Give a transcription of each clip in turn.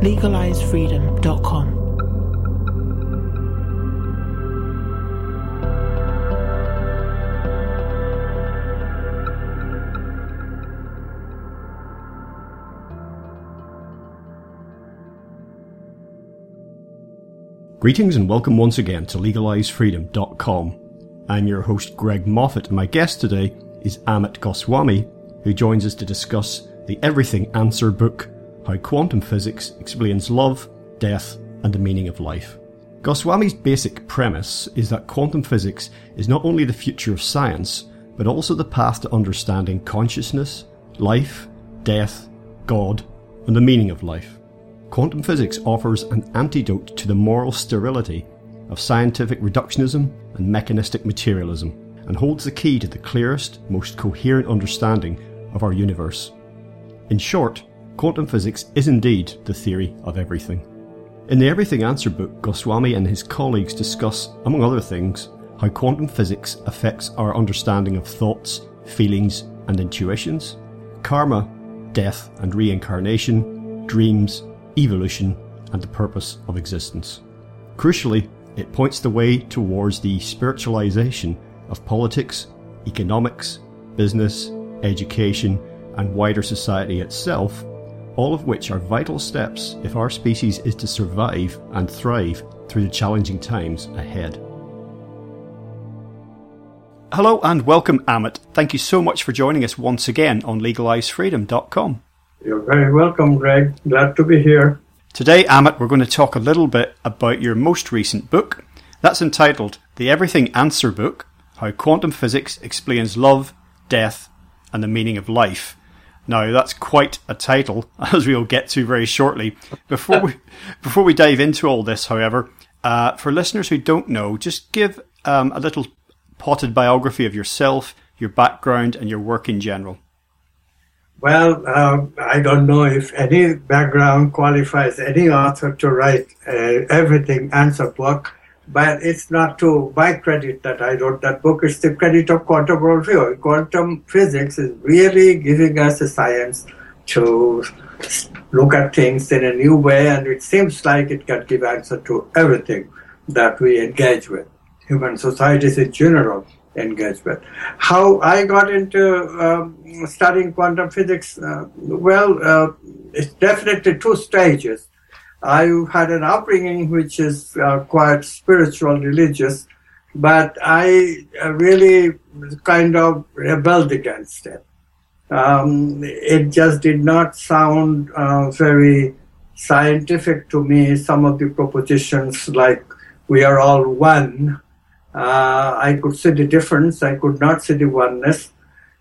legalizefreedom.com. Greetings and welcome once again to legalizefreedom.com. I'm your host Greg Moffitt and my guest today is Amit Goswami, who joins us to discuss the Everything Answer book how quantum physics explains love, death, and the meaning of life. Goswami's basic premise is that quantum physics is not only the future of science, but also the path to understanding consciousness, life, death, God, and the meaning of life. Quantum physics offers an antidote to the moral sterility of scientific reductionism and mechanistic materialism, and holds the key to the clearest, most coherent understanding of our universe. In short, quantum physics is indeed the theory of everything. In the Everything Answer book, Goswami and his colleagues discuss, among other things, how quantum physics affects our understanding of thoughts, feelings, and intuitions, karma, death and reincarnation, dreams, evolution, and the purpose of existence. Crucially, it points the way towards the spiritualization of politics, economics, business, education, and wider society itself all of which are vital steps if our species is to survive and thrive through the challenging times ahead. Hello and welcome, Amit. Thank you so much for joining us once again on legalizefreedom.com. You're very welcome, Greg. Glad to be here. Today, Amit, we're going to talk a little bit about your most recent book. That's entitled The Everything Answer Book How Quantum Physics Explains Love, Death, and the Meaning of Life. Now that's quite a title, as we'll get to very shortly. Before we before we dive into all this, however, uh, for listeners who don't know, just give um, a little potted biography of yourself, your background, and your work in general. Well, uh, I don't know if any background qualifies any author to write uh, everything answer book but it's not to my credit that I wrote that book. It's the credit of quantum worldview. Quantum physics is really giving us a science to look at things in a new way, and it seems like it can give answer to everything that we engage with. Human societies in general engage with. How I got into um, studying quantum physics, uh, well, uh, it's definitely two stages. I had an upbringing which is uh, quite spiritual, religious, but I uh, really kind of rebelled against it. Um, it just did not sound uh, very scientific to me. Some of the propositions, like we are all one, uh, I could see the difference. I could not see the oneness.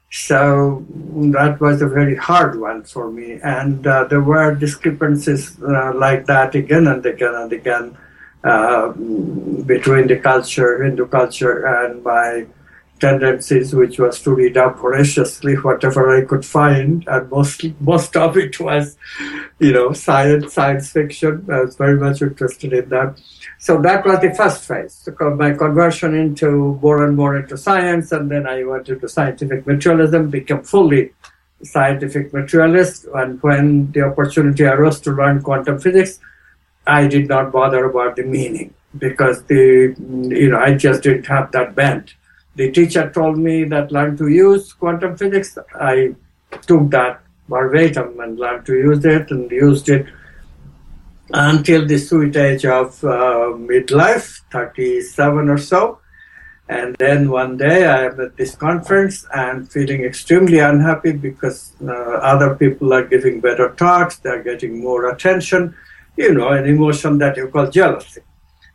So that was a very hard one for me. And uh, there were discrepancies uh, like that again and again and again uh, between the culture, Hindu culture, and my tendencies, which was to read up voraciously whatever I could find. And most, most of it was, you know, science, science fiction. I was very much interested in that. So that was the first phase, my conversion into more and more into science, and then I went into scientific materialism, became fully scientific materialist. And when the opportunity arose to learn quantum physics, I did not bother about the meaning because the you know I just didn't have that bent. The teacher told me that learn to use quantum physics. I took that verbatim and learned to use it and used it until the sweet age of uh, midlife, 37 or so. And then one day I am at this conference and feeling extremely unhappy because uh, other people are giving better talks, they're getting more attention, you know, an emotion that you call jealousy.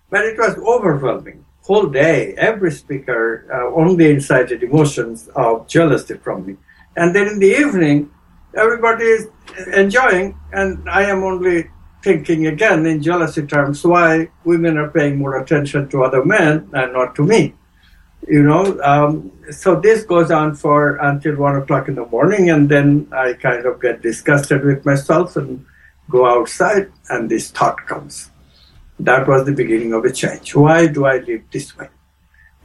But it was overwhelming. Whole day, every speaker uh, only incited emotions of jealousy from me. And then in the evening, everybody is enjoying, and I am only thinking again in jealousy terms why women are paying more attention to other men and not to me. You know, um, so this goes on for until one o'clock in the morning, and then I kind of get disgusted with myself and go outside, and this thought comes. That was the beginning of a change. Why do I live this way?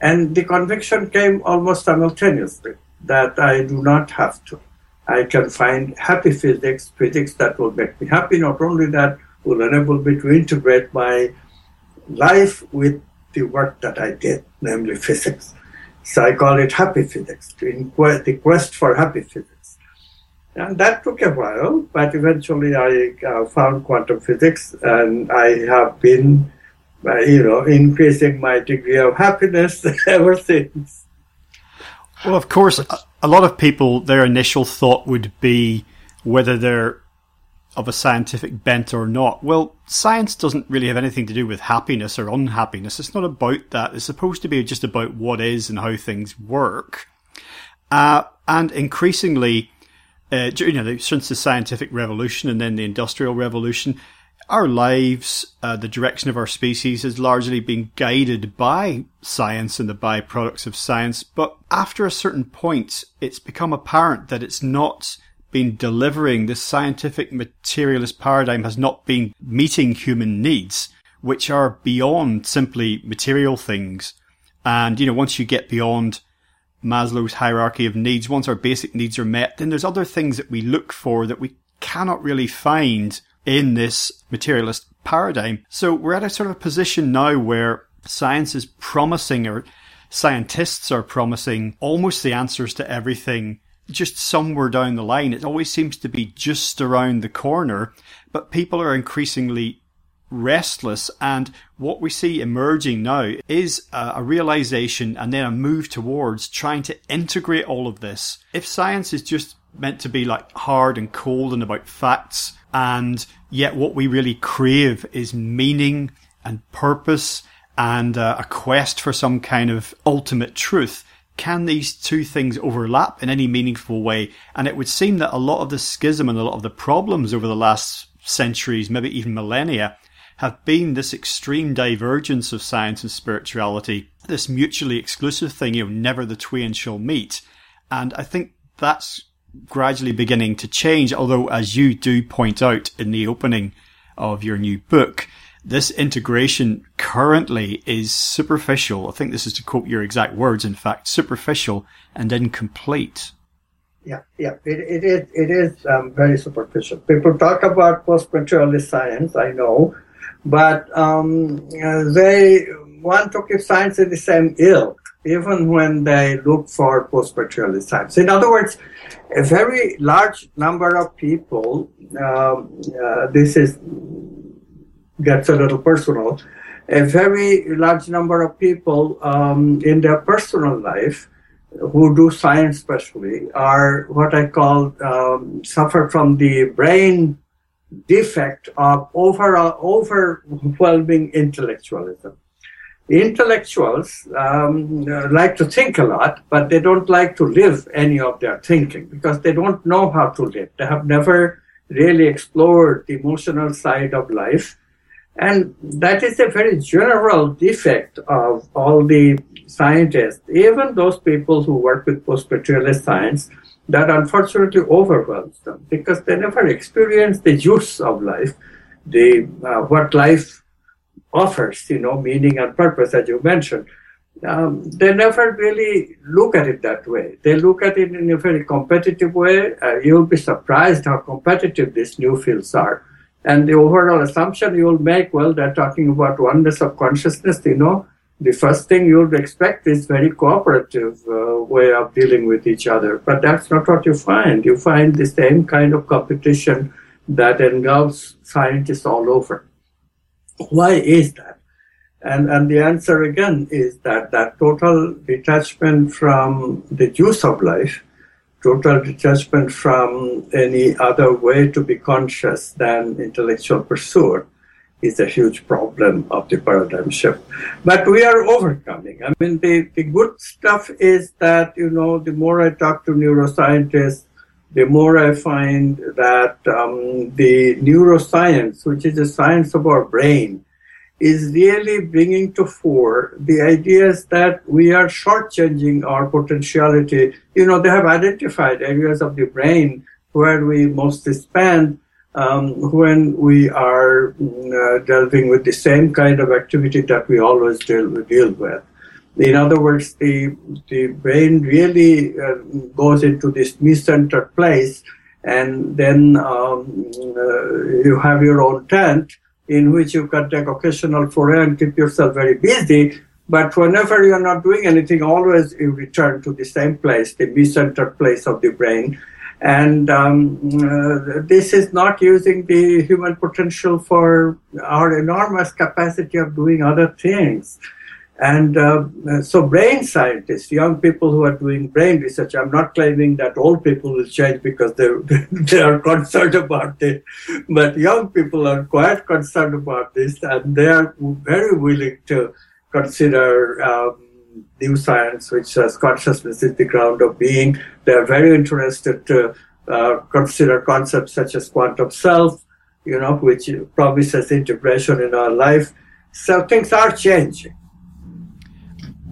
And the conviction came almost simultaneously that I do not have to. I can find happy physics, physics that will make me happy. Not only that, will enable me to integrate my life with the work that I did, namely physics. So I call it happy physics, the quest for happy physics. And that took a while, but eventually I uh, found quantum physics and I have been, uh, you know, increasing my degree of happiness ever since. Well, of course, a lot of people, their initial thought would be whether they're of a scientific bent or not. Well, science doesn't really have anything to do with happiness or unhappiness. It's not about that. It's supposed to be just about what is and how things work. Uh, and increasingly, uh, you know, since the scientific revolution and then the industrial revolution, our lives, uh, the direction of our species has largely been guided by science and the byproducts of science. But after a certain point, it's become apparent that it's not been delivering. This scientific materialist paradigm has not been meeting human needs, which are beyond simply material things. And, you know, once you get beyond Maslow's hierarchy of needs, once our basic needs are met, then there's other things that we look for that we cannot really find in this materialist paradigm. So we're at a sort of position now where science is promising or scientists are promising almost the answers to everything just somewhere down the line. It always seems to be just around the corner, but people are increasingly restless. And what we see emerging now is a, a, realization and then a move towards trying to integrate all of this. If science is just meant to be like hard and cold and about facts, and yet what we really crave is meaning and purpose and uh, a quest for some kind of ultimate truth. Can these two things overlap in any meaningful way? And it would seem that a lot of the schism and a lot of the problems over the last centuries, maybe even millennia, have been this extreme divergence of science and spirituality, this mutually exclusive thing, you know, never the twain shall meet. And I think that's gradually beginning to change. Although, as you do point out in the opening of your new book, this integration currently is superficial. I think this is to quote your exact words, in fact, superficial and incomplete. Yeah, yeah, it, it is, it is um, very superficial. People talk about post-materialist science, I know, but um, they want to keep science in the same ilk even when they look for post-materialist science. In other words, a very large number of people, um, uh, this is gets a little personal, a very large number of people um, in their personal life who do science especially are what I call um, suffer from the brain defect of overall overwhelming intellectualism intellectuals um, like to think a lot, but they don't like to live any of their thinking because they don't know how to live. They have never really explored the emotional side of life. And that is a very general defect of all the scientists, even those people who work with post-materialist science, that unfortunately overwhelms them because they never experience the juice of life, the uh, what life offers, you know, meaning and purpose, as you mentioned, um, they never really look at it that way. They look at it in a very competitive way. Uh, you'll be surprised how competitive these new fields are. And the overall assumption you'll make, well, they're talking about oneness of consciousness, you know, the first thing you'll expect is very cooperative uh, way of dealing with each other. But that's not what you find. You find the same kind of competition that engulfs scientists all over. Why is that? And, and the answer again is that that total detachment from the juice of life, total detachment from any other way to be conscious than intellectual pursuit is a huge problem of the paradigm shift. But we are overcoming. I mean, the, the good stuff is that, you know, the more I talk to neuroscientists, the more I find that um, the neuroscience, which is the science of our brain, is really bringing to fore the ideas that we are shortchanging our potentiality. You know, they have identified areas of the brain where we mostly spend um, when we are uh, delving with the same kind of activity that we always deal, deal with. In other words, the, the brain really uh, goes into this me-centered place, and then um, uh, you have your own tent in which you can take occasional foray and keep yourself very busy. But whenever you're not doing anything, always you return to the same place, the me-centered place of the brain. And um, uh, this is not using the human potential for our enormous capacity of doing other things. And uh, so, brain scientists, young people who are doing brain research, I'm not claiming that old people will change because they they are concerned about it, but young people are quite concerned about this, and they are very willing to consider um, new science, which says consciousness is the ground of being. They are very interested to uh, consider concepts such as quantum self, you know, which promises integration in our life. So things are changing.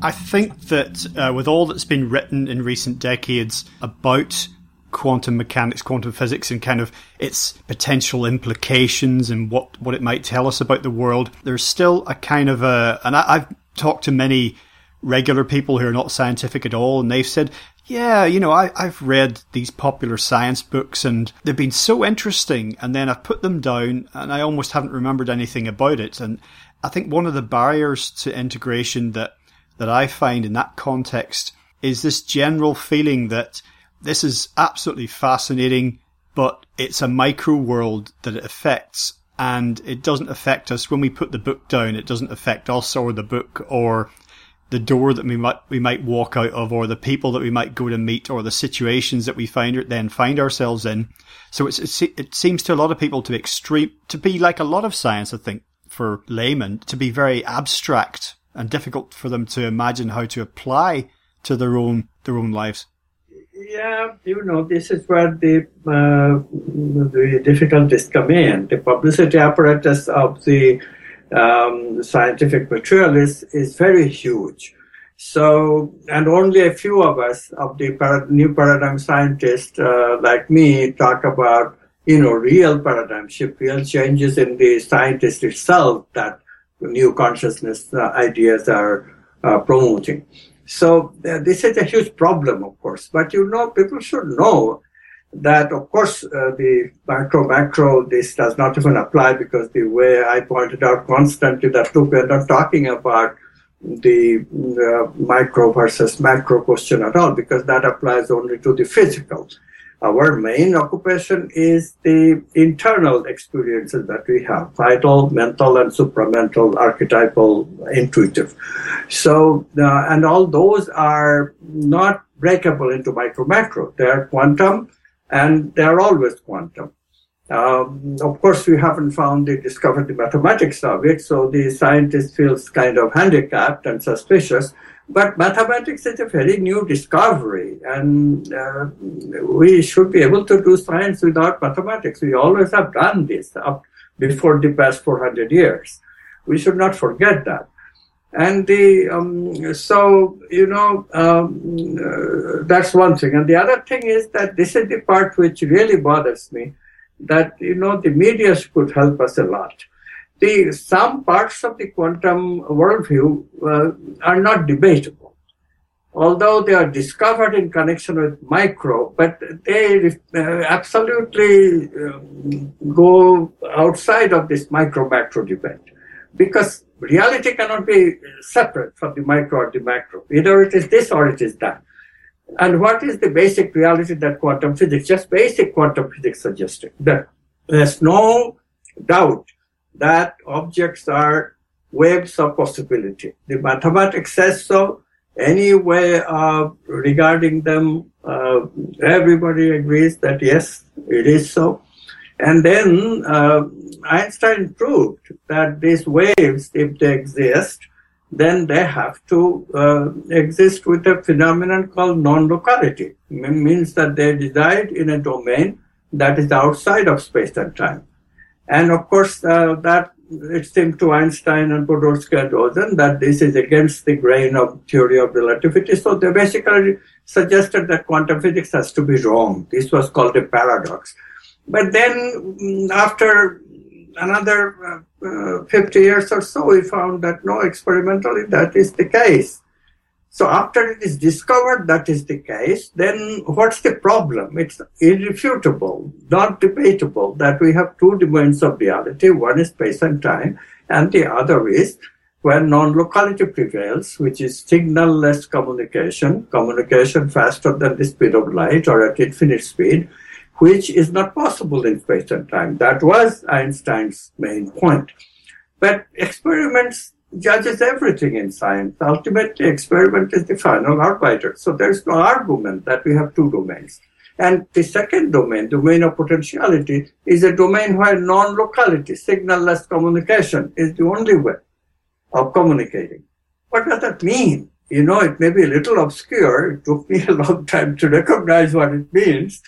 I think that uh, with all that's been written in recent decades about quantum mechanics, quantum physics, and kind of its potential implications and what, what it might tell us about the world, there's still a kind of a, and I, I've talked to many regular people who are not scientific at all, and they've said, yeah, you know, I, I've read these popular science books and they've been so interesting, and then I've put them down and I almost haven't remembered anything about it. And I think one of the barriers to integration that that I find in that context is this general feeling that this is absolutely fascinating, but it's a micro world that it affects and it doesn't affect us when we put the book down. It doesn't affect us or the book or the door that we might we might walk out of, or the people that we might go to meet, or the situations that we find then find ourselves in. So it's, it seems to a lot of people to be extreme, to be like a lot of science. I think for laymen to be very abstract and difficult for them to imagine how to apply to their own their own lives. Yeah, you know, this is where the uh, the difficulties come in. The publicity apparatus of the um, scientific material is is very huge. So, and only a few of us of the new paradigm scientists uh, like me talk about, you know, real paradigm shift, real changes in the scientist itself that new consciousness uh, ideas are uh, promoting. So uh, this is a huge problem, of course. But you know, people should know that, of course, uh, the macro macro this does not even apply because the way I pointed out constantly that look, we're not talking about the uh, micro versus macro question at all because that applies only to the physical. Our main occupation is the internal experiences that we have vital, mental, and supramental, archetypal, intuitive. So, uh, and all those are not breakable into micro macro. They are quantum and they are always quantum. Um, of course, we haven't found the discovered the mathematics of it, so the scientist feels kind of handicapped and suspicious. But mathematics is a very new discovery, and uh, we should be able to do science without mathematics. We always have done this up before the past 400 years. We should not forget that. And the um, so you know um, uh, that's one thing, and the other thing is that this is the part which really bothers me. That you know the media could help us a lot the some parts of the quantum worldview uh, are not debatable, although they are discovered in connection with micro, but they uh, absolutely uh, go outside of this micro macro debate because reality cannot be separate from the micro or the macro. Either it is this or it is that. And what is the basic reality that quantum physics, just basic quantum physics suggested? That there's no doubt that objects are waves of possibility. The mathematics says so. Any way of regarding them, uh, everybody agrees that yes, it is so. And then uh, Einstein proved that these waves, if they exist, then they have to uh, exist with a phenomenon called non-locality. It means that they reside in a domain that is outside of space and time. And of course, uh, that it seemed to Einstein and Podolsky and Rosen that this is against the grain of theory of relativity. So they basically suggested that quantum physics has to be wrong. This was called a paradox. But then mm, after another uh, uh, 50 years or so, we found that no, experimentally that is the case. So after it is discovered that is the case, then what's the problem? It's irrefutable, not debatable that we have two domains of reality. One is space and time, and the other is when non-locality prevails, which is signal-less communication, communication faster than the speed of light or at infinite speed, which is not possible in space and time. That was Einstein's main point. But experiments judges everything in science. Ultimately, experiment is the final arbiter. So there's no argument that we have two domains. And the second domain, domain of potentiality, is a domain where non-locality, signal-less communication is the only way of communicating. What does that mean? You know, it may be a little obscure. It took me a long time to recognize what it means,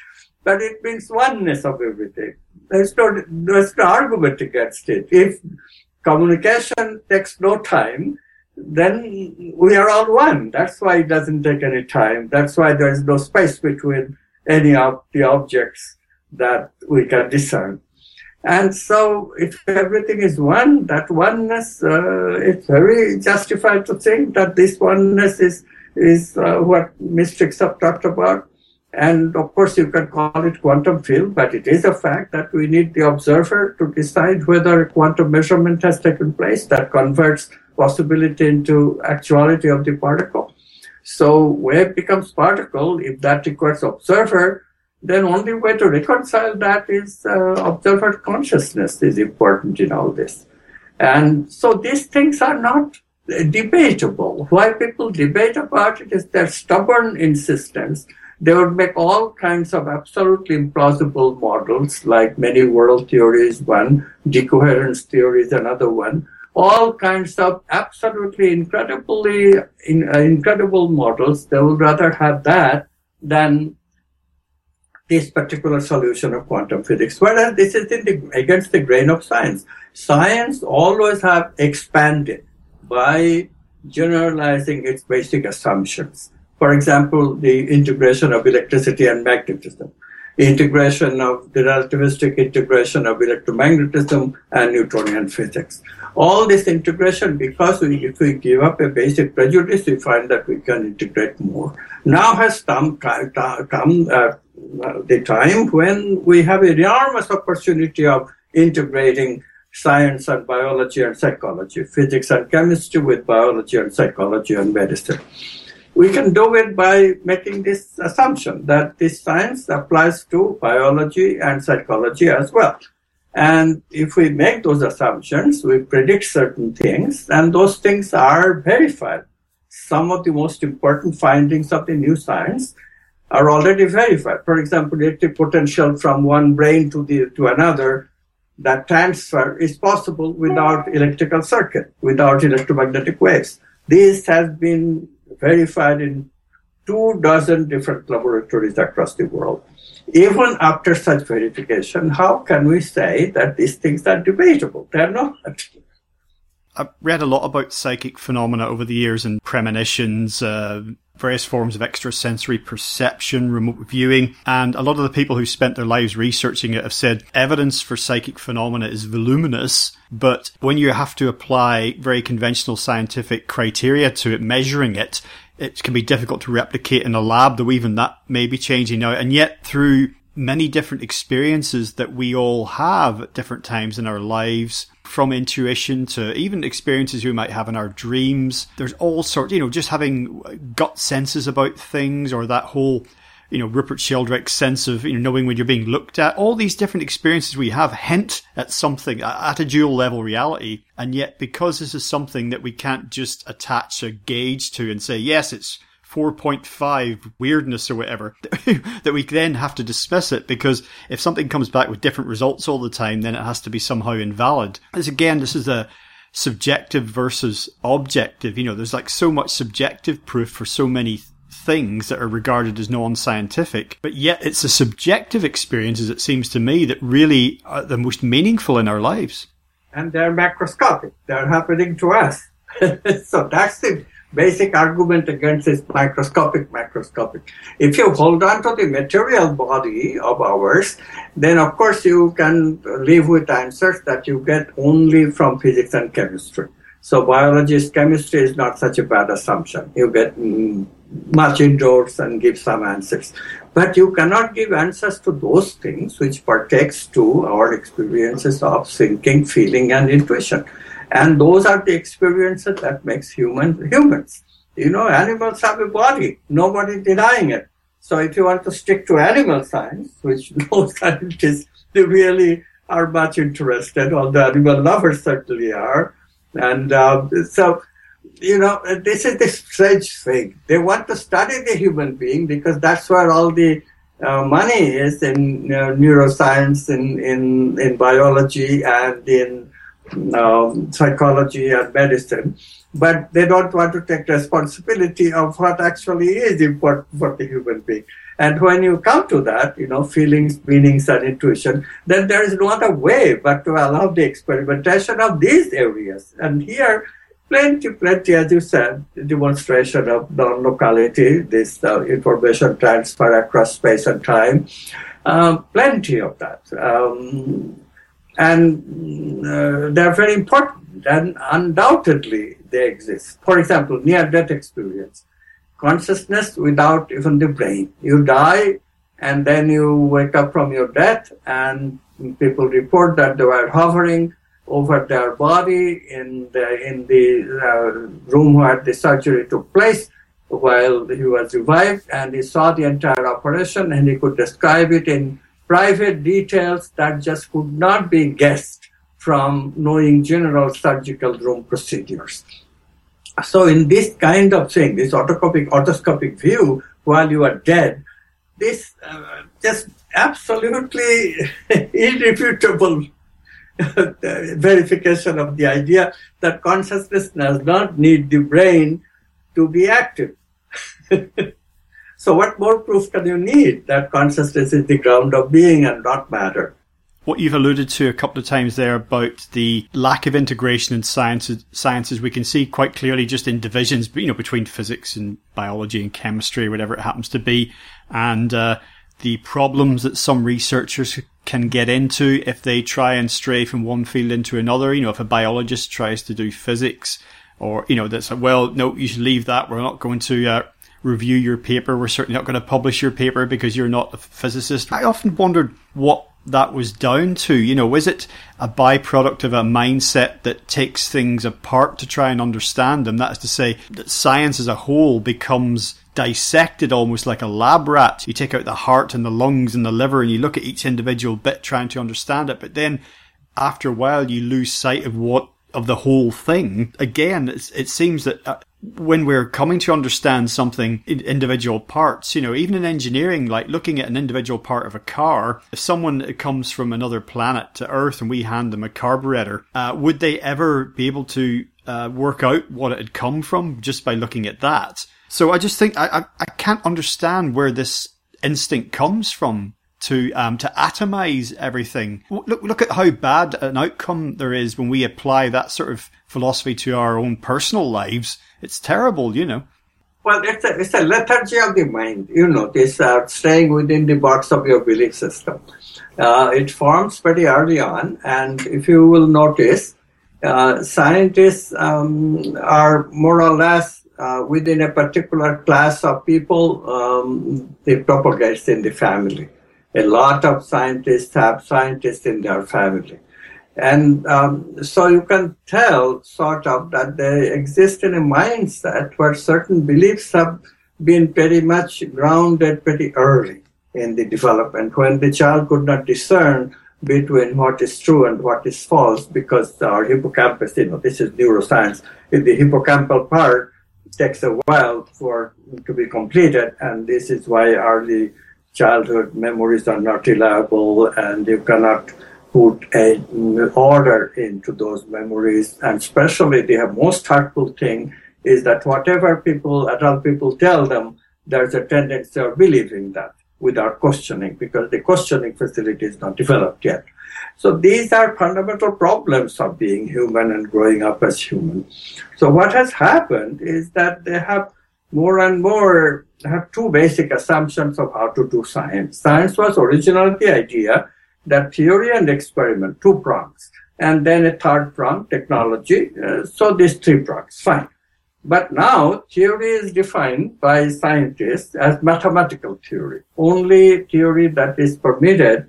but it means oneness of everything. There's no, there's no argument against it. If communication takes no time, then we are all one. That's why it doesn't take any time. That's why there is no space between any of the objects that we can discern. And so, if everything is one, that oneness, uh, it's very justified to think that this oneness is is uh, what mystics have talked about. And of course, you can call it quantum field, but it is a fact that we need the observer to decide whether quantum measurement has taken place that converts possibility into actuality of the particle. So wave becomes particle. If that requires observer, then only way to reconcile that is uh, observer consciousness is important in all this. And so these things are not debatable. Why people debate about it is their stubborn insistence they would make all kinds of absolutely implausible models, like many world theories, one, decoherence theory is another one, all kinds of absolutely incredibly in, uh, incredible models. They would rather have that than this particular solution of quantum physics. Whereas this is the, against the grain of science. Science always have expanded by generalizing its basic assumptions. For example, the integration of electricity and magnetism, integration of the relativistic integration of electromagnetism and Newtonian physics. All this integration, because we, if we give up a basic prejudice, we find that we can integrate more. Now has come, come uh, the time when we have a enormous opportunity of integrating science and biology and psychology, physics and chemistry with biology and psychology and medicine. We can do it by making this assumption that this science applies to biology and psychology as well. And if we make those assumptions, we predict certain things, and those things are verified. Some of the most important findings of the new science are already verified. For example, electric potential from one brain to the to another, that transfer is possible without electrical circuit, without electromagnetic waves. This has been verified in two dozen different laboratories across the world. Even after such verification, how can we say that these things are debatable? They're not. I've read a lot about psychic phenomena over the years and premonitions, uh, various forms of extrasensory perception, remote viewing, and a lot of the people who spent their lives researching it have said evidence for psychic phenomena is voluminous, but when you have to apply very conventional scientific criteria to it, measuring it, it can be difficult to replicate in a lab, though even that may be changing now. And yet through many different experiences that we all have at different times in our lives, from intuition to even experiences we might have in our dreams. There's all sorts, you know, just having gut senses about things or that whole, you know, Rupert Sheldrake's sense of, you know, knowing when you're being looked at. All these different experiences we have hint at something, at a dual level reality. And yet, because this is something that we can't just attach a gauge to and say, yes, it's 4.5 weirdness or whatever, that we then have to dismiss it because if something comes back with different results all the time, then it has to be somehow invalid. As again, this is a, subjective versus objective. You know, there's like so much subjective proof for so many things that are regarded as non-scientific, but yet it's the subjective experiences, it seems to me, that really are the most meaningful in our lives. And they're macroscopic. They're happening to us. so that's the basic argument against is microscopic macroscopic. If you hold on to the material body of ours, then of course you can live with answers that you get only from physics and chemistry. So biologist chemistry is not such a bad assumption. You get mm, much indoors and give some answers. But you cannot give answers to those things which partakes to our experiences of thinking, feeling, and intuition. And those are the experiences that makes humans humans. You know, animals have a body. Nobody denying it. So if you want to stick to animal science, which most scientists really are much interested, the animal lovers certainly are. And uh, so you know, this is the strange thing. They want to study the human being because that's where all the uh, money is in uh, neuroscience, in, in, in biology, and in um, psychology and medicine. But they don't want to take responsibility of what actually is important for the human being. And when you come to that, you know, feelings, meanings, and intuition, then there is no other way but to allow the experimentation of these areas. And here, plenty, plenty, as you said, demonstration of non-locality, this uh, information transfer across space and time, um, plenty of that. Um, and uh, they're very important, and undoubtedly they exist. For example, near-death experience, consciousness without even the brain. You die, and then you wake up from your death, and people report that they were hovering over their body in the in the uh, room where the surgery took place while he was revived and he saw the entire operation and he could describe it in private details that just could not be guessed from knowing general surgical room procedures. So in this kind of thing, this autoscopic, view while you are dead, this uh, just absolutely irrefutable verification of the idea that consciousness does not need the brain to be active. so, what more proof can you need that consciousness is the ground of being and not matter? What you've alluded to a couple of times there about the lack of integration in sciences, sciences we can see quite clearly just in divisions, you know, between physics and biology and chemistry, whatever it happens to be, and uh, the problems that some researchers can get into if they try and stray from one field into another. You know, if a biologist tries to do physics, or you know, that's like, well, no, you should leave that. We're not going to uh, review your paper. We're certainly not going to publish your paper because you're not a physicist. I often wondered what that was down to. You know, is it a byproduct of a mindset that takes things apart to try and understand them? That is to say, that science as a whole becomes dissected almost like a lab rat. You take out the heart and the lungs and the liver and you look at each individual bit trying to understand it. But then after a while, you lose sight of what of the whole thing. Again, it seems that uh, when we're coming to understand something in individual parts, you know, even in engineering, like looking at an individual part of a car, if someone comes from another planet to Earth and we hand them a carburetor, uh, would they ever be able to uh, work out what it had come from just by looking at that? So I just think I, I, I can't understand where this instinct comes from to um, to atomize everything. Look look at how bad an outcome there is when we apply that sort of philosophy to our own personal lives. It's terrible, you know. Well, it's a, it's a lethargy of the mind, you know, this uh, staying within the box of your belief system. Uh, it forms pretty early on, and if you will notice, uh, scientists um, are more or less uh, within a particular class of people, um, it propagates in the family. A lot of scientists have scientists in their family. And um, so you can tell, sort of, that they exist in a mindset where certain beliefs have been pretty much grounded pretty early in the development when the child could not discern between what is true and what is false because our hippocampus, you know, this is neuroscience, the hippocampal part takes a while for to be completed, and this is why early childhood memories are not reliable, and you cannot put a order into those memories, and especially the most hurtful thing is that whatever people, adult people tell them, there's a tendency of believing that without questioning because the questioning facility is not developed yet. So these are fundamental problems of being human and growing up as human. So what has happened is that they have more and more have two basic assumptions of how to do science. Science was originally the idea that theory and experiment, two prongs, and then a third prong, technology. Uh, so these three prongs, fine. But now theory is defined by scientists as mathematical theory. Only theory that is permitted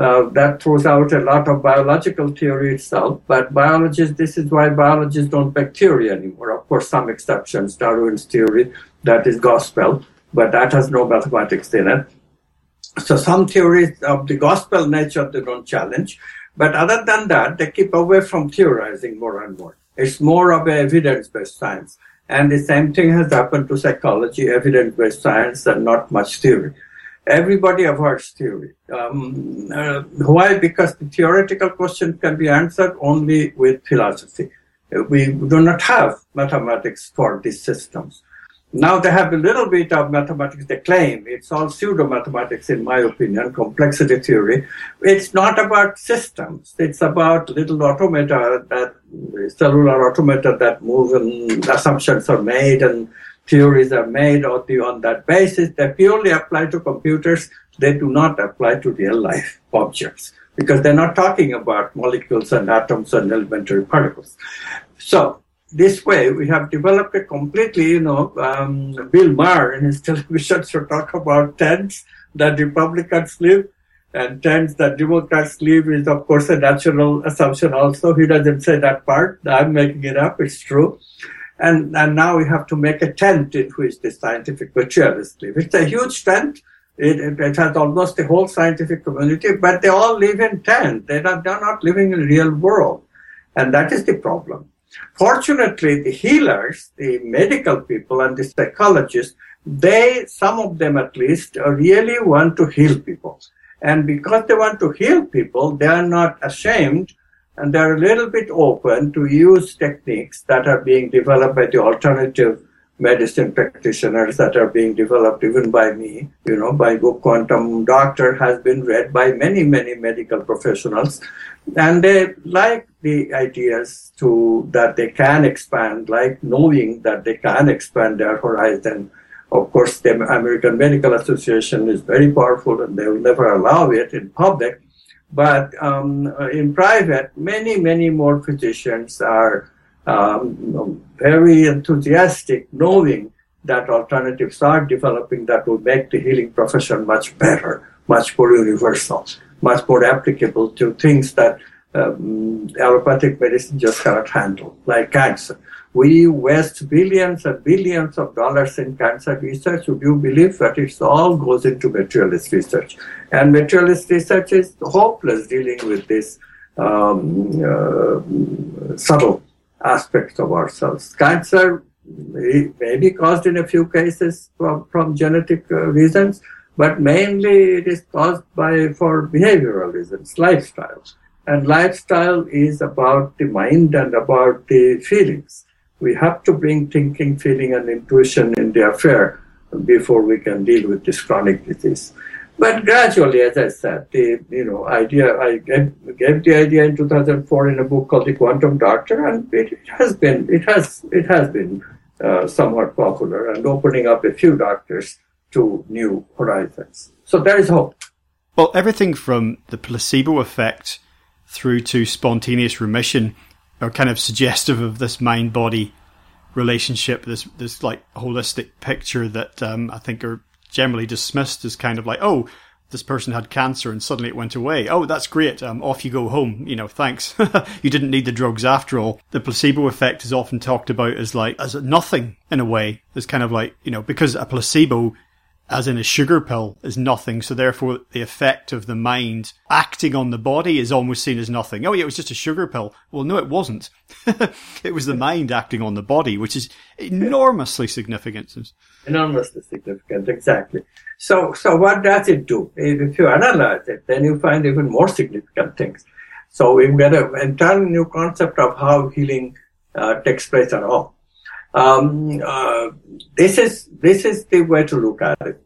uh, that throws out a lot of biological theory itself. But biologists, this is why biologists don't make theory anymore. Of course, some exceptions, Darwin's theory, that is gospel, but that has no mathematics in it. So some theories of the gospel nature they don't challenge. But other than that, they keep away from theorizing more and more. It's more of an evidence-based science. And the same thing has happened to psychology, evidence-based science, and not much theory. Everybody avoids theory. Um, uh, why? Because the theoretical question can be answered only with philosophy. We do not have mathematics for these systems. Now they have a little bit of mathematics, they claim. It's all pseudo mathematics, in my opinion, complexity theory. It's not about systems. It's about little automata that, cellular automata that move and assumptions are made and theories are made on that basis. They purely apply to computers. They do not apply to real life objects because they're not talking about molecules and atoms and elementary particles. So this way, we have developed a completely, you know, um, Bill Maher in his television show talk about tents that Republicans live and tents that Democrats live is, of course, a natural assumption also. He doesn't say that part. I'm making it up. It's true. And, and now we have to make a tent in which the scientific materialists live. It's a huge tent. It, it, it, has almost the whole scientific community, but they all live in tents. They're not, they're not living in the real world. And that is the problem. Fortunately, the healers, the medical people and the psychologists, they, some of them at least, really want to heal people. And because they want to heal people, they are not ashamed and they're a little bit open to use techniques that are being developed by the alternative medicine practitioners that are being developed even by me. You know, my book Quantum Doctor has been read by many, many medical professionals and they like the ideas to that they can expand, like knowing that they can expand their horizon. Of course, the American Medical Association is very powerful and they will never allow it in public. But um, in private, many, many more physicians are um, very enthusiastic, knowing that alternatives are developing that will make the healing profession much better, much more universal, much more applicable to things that um, allopathic medicine just cannot handle, like cancer. We waste billions and billions of dollars in cancer research. Would you believe that it all goes into materialist research? And materialist research is hopeless dealing with this um, uh, subtle aspects of ourselves. Cancer may be caused in a few cases from, from genetic uh, reasons, but mainly it is caused by for behavioral reasons, lifestyle. And lifestyle is about the mind and about the feelings. We have to bring thinking, feeling, and intuition in the affair before we can deal with this chronic disease. But gradually, as I said, the you know idea I gave, gave the idea in 2004 in a book called The Quantum Doctor, and it, has been it has it has been uh, somewhat popular and opening up a few doctors to new horizons. So there is hope. Well, everything from the placebo effect through to spontaneous remission are kind of suggestive of this mind body relationship, this this like holistic picture that um, I think are generally dismissed as kind of like, oh, this person had cancer and suddenly it went away. Oh, that's great. Um, off you go home. You know, thanks. you didn't need the drugs after all. The placebo effect is often talked about as like, as nothing in a way. It's kind of like, you know, because a placebo as in a sugar pill, is nothing. So therefore, the effect of the mind acting on the body is almost seen as nothing. Oh, yeah, it was just a sugar pill. Well, no, it wasn't. it was the mind acting on the body, which is enormously significant. Enormously significant, exactly. So, so what does it do? If you analyze it, then you find even more significant things. So we've got an entirely new concept of how healing uh, takes place at all. Um, uh, this is this is the way to look at it.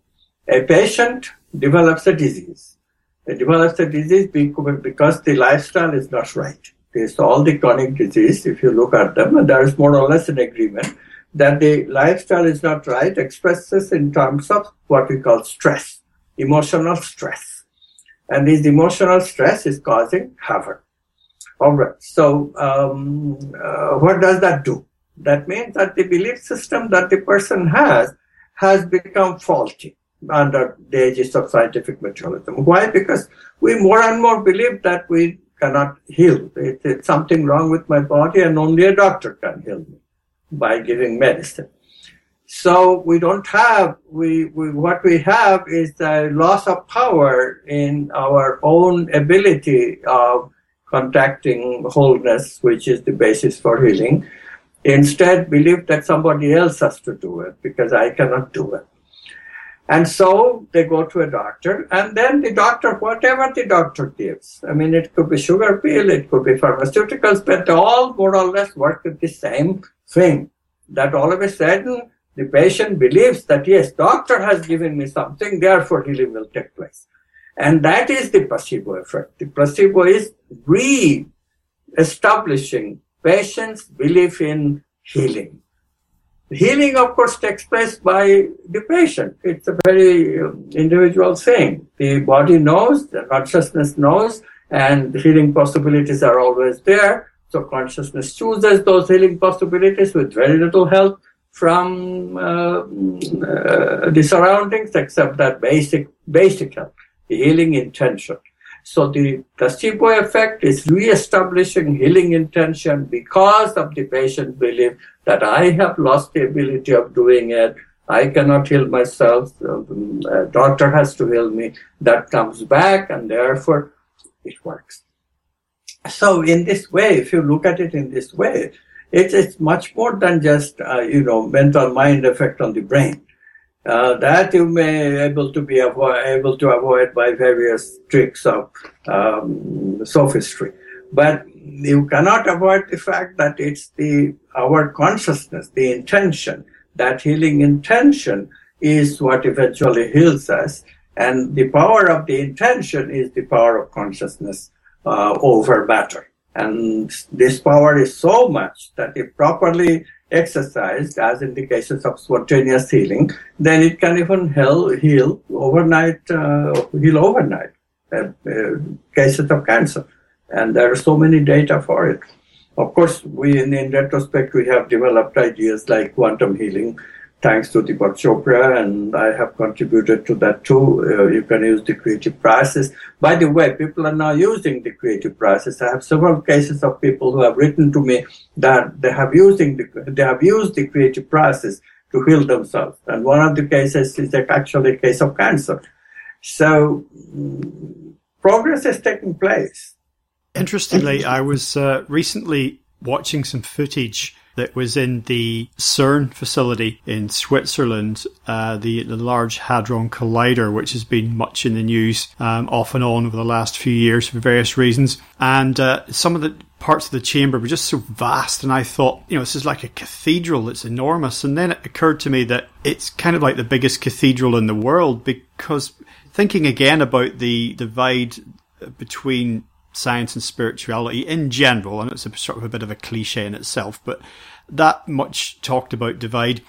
A patient develops a disease. It develops a disease because the lifestyle is not right. It's all the chronic disease. If you look at them, and there is more or less an agreement that the lifestyle is not right, expresses in terms of what we call stress, emotional stress. And this emotional stress is causing havoc. All right. So, um, uh, what does that do? That means that the belief system that the person has has become faulty under the aegis of scientific materialism. Why? Because we more and more believe that we cannot heal. It, it's something wrong with my body and only a doctor can heal me by giving medicine. So we don't have, we, we, what we have is the loss of power in our own ability of contacting wholeness, which is the basis for healing. Instead, believe that somebody else has to do it because I cannot do it. And so they go to a doctor, and then the doctor, whatever the doctor gives, I mean, it could be sugar pill, it could be pharmaceuticals, but they all more or less work with the same thing. That all of a sudden, the patient believes that, yes, doctor has given me something, therefore healing will take place. And that is the placebo effect. The placebo is re-establishing patient's belief in healing. Healing, of course, takes place by the patient. It's a very um, individual thing. The body knows, the consciousness knows, and healing possibilities are always there. So consciousness chooses those healing possibilities with very little help from uh, uh, the surroundings, except that basic basic help, the healing intention. So the placebo effect is re-establishing healing intention because of the patient belief that I have lost the ability of doing it. I cannot heal myself. The doctor has to heal me. That comes back and therefore it works. So in this way, if you look at it in this way, it's, it's much more than just, uh, you know, mental mind effect on the brain. Uh, that you may able to be avo- able to avoid by various tricks of um, sophistry, but you cannot avoid the fact that it's the our consciousness, the intention, that healing intention is what eventually heals us, and the power of the intention is the power of consciousness uh, over matter. And this power is so much that if properly exercised, as in the cases of spontaneous healing, then it can even heal, heal overnight, uh, heal overnight. Uh, uh, cases of cancer, and there are so many data for it. Of course, we in, in retrospect we have developed ideas like quantum healing, thanks to Deepak Chopra, and I have contributed to that too. Uh, you can use the creative process. By the way, people are now using the creative process. I have several cases of people who have written to me that they have using the, they have used the creative process to heal themselves. And one of the cases is actually a case of cancer. So mm, progress is taking place. Interestingly, I was uh, recently watching some footage that was in the CERN facility in Switzerland, uh, the, the Large Hadron Collider, which has been much in the news um, off and on over the last few years for various reasons. And uh, some of the parts of the chamber were just so vast, and I thought, you know, this is like a cathedral, it's enormous. And then it occurred to me that it's kind of like the biggest cathedral in the world because thinking again about the divide between science and spirituality in general, and it's a sort of a bit of a cliche in itself, but that much talked about divide.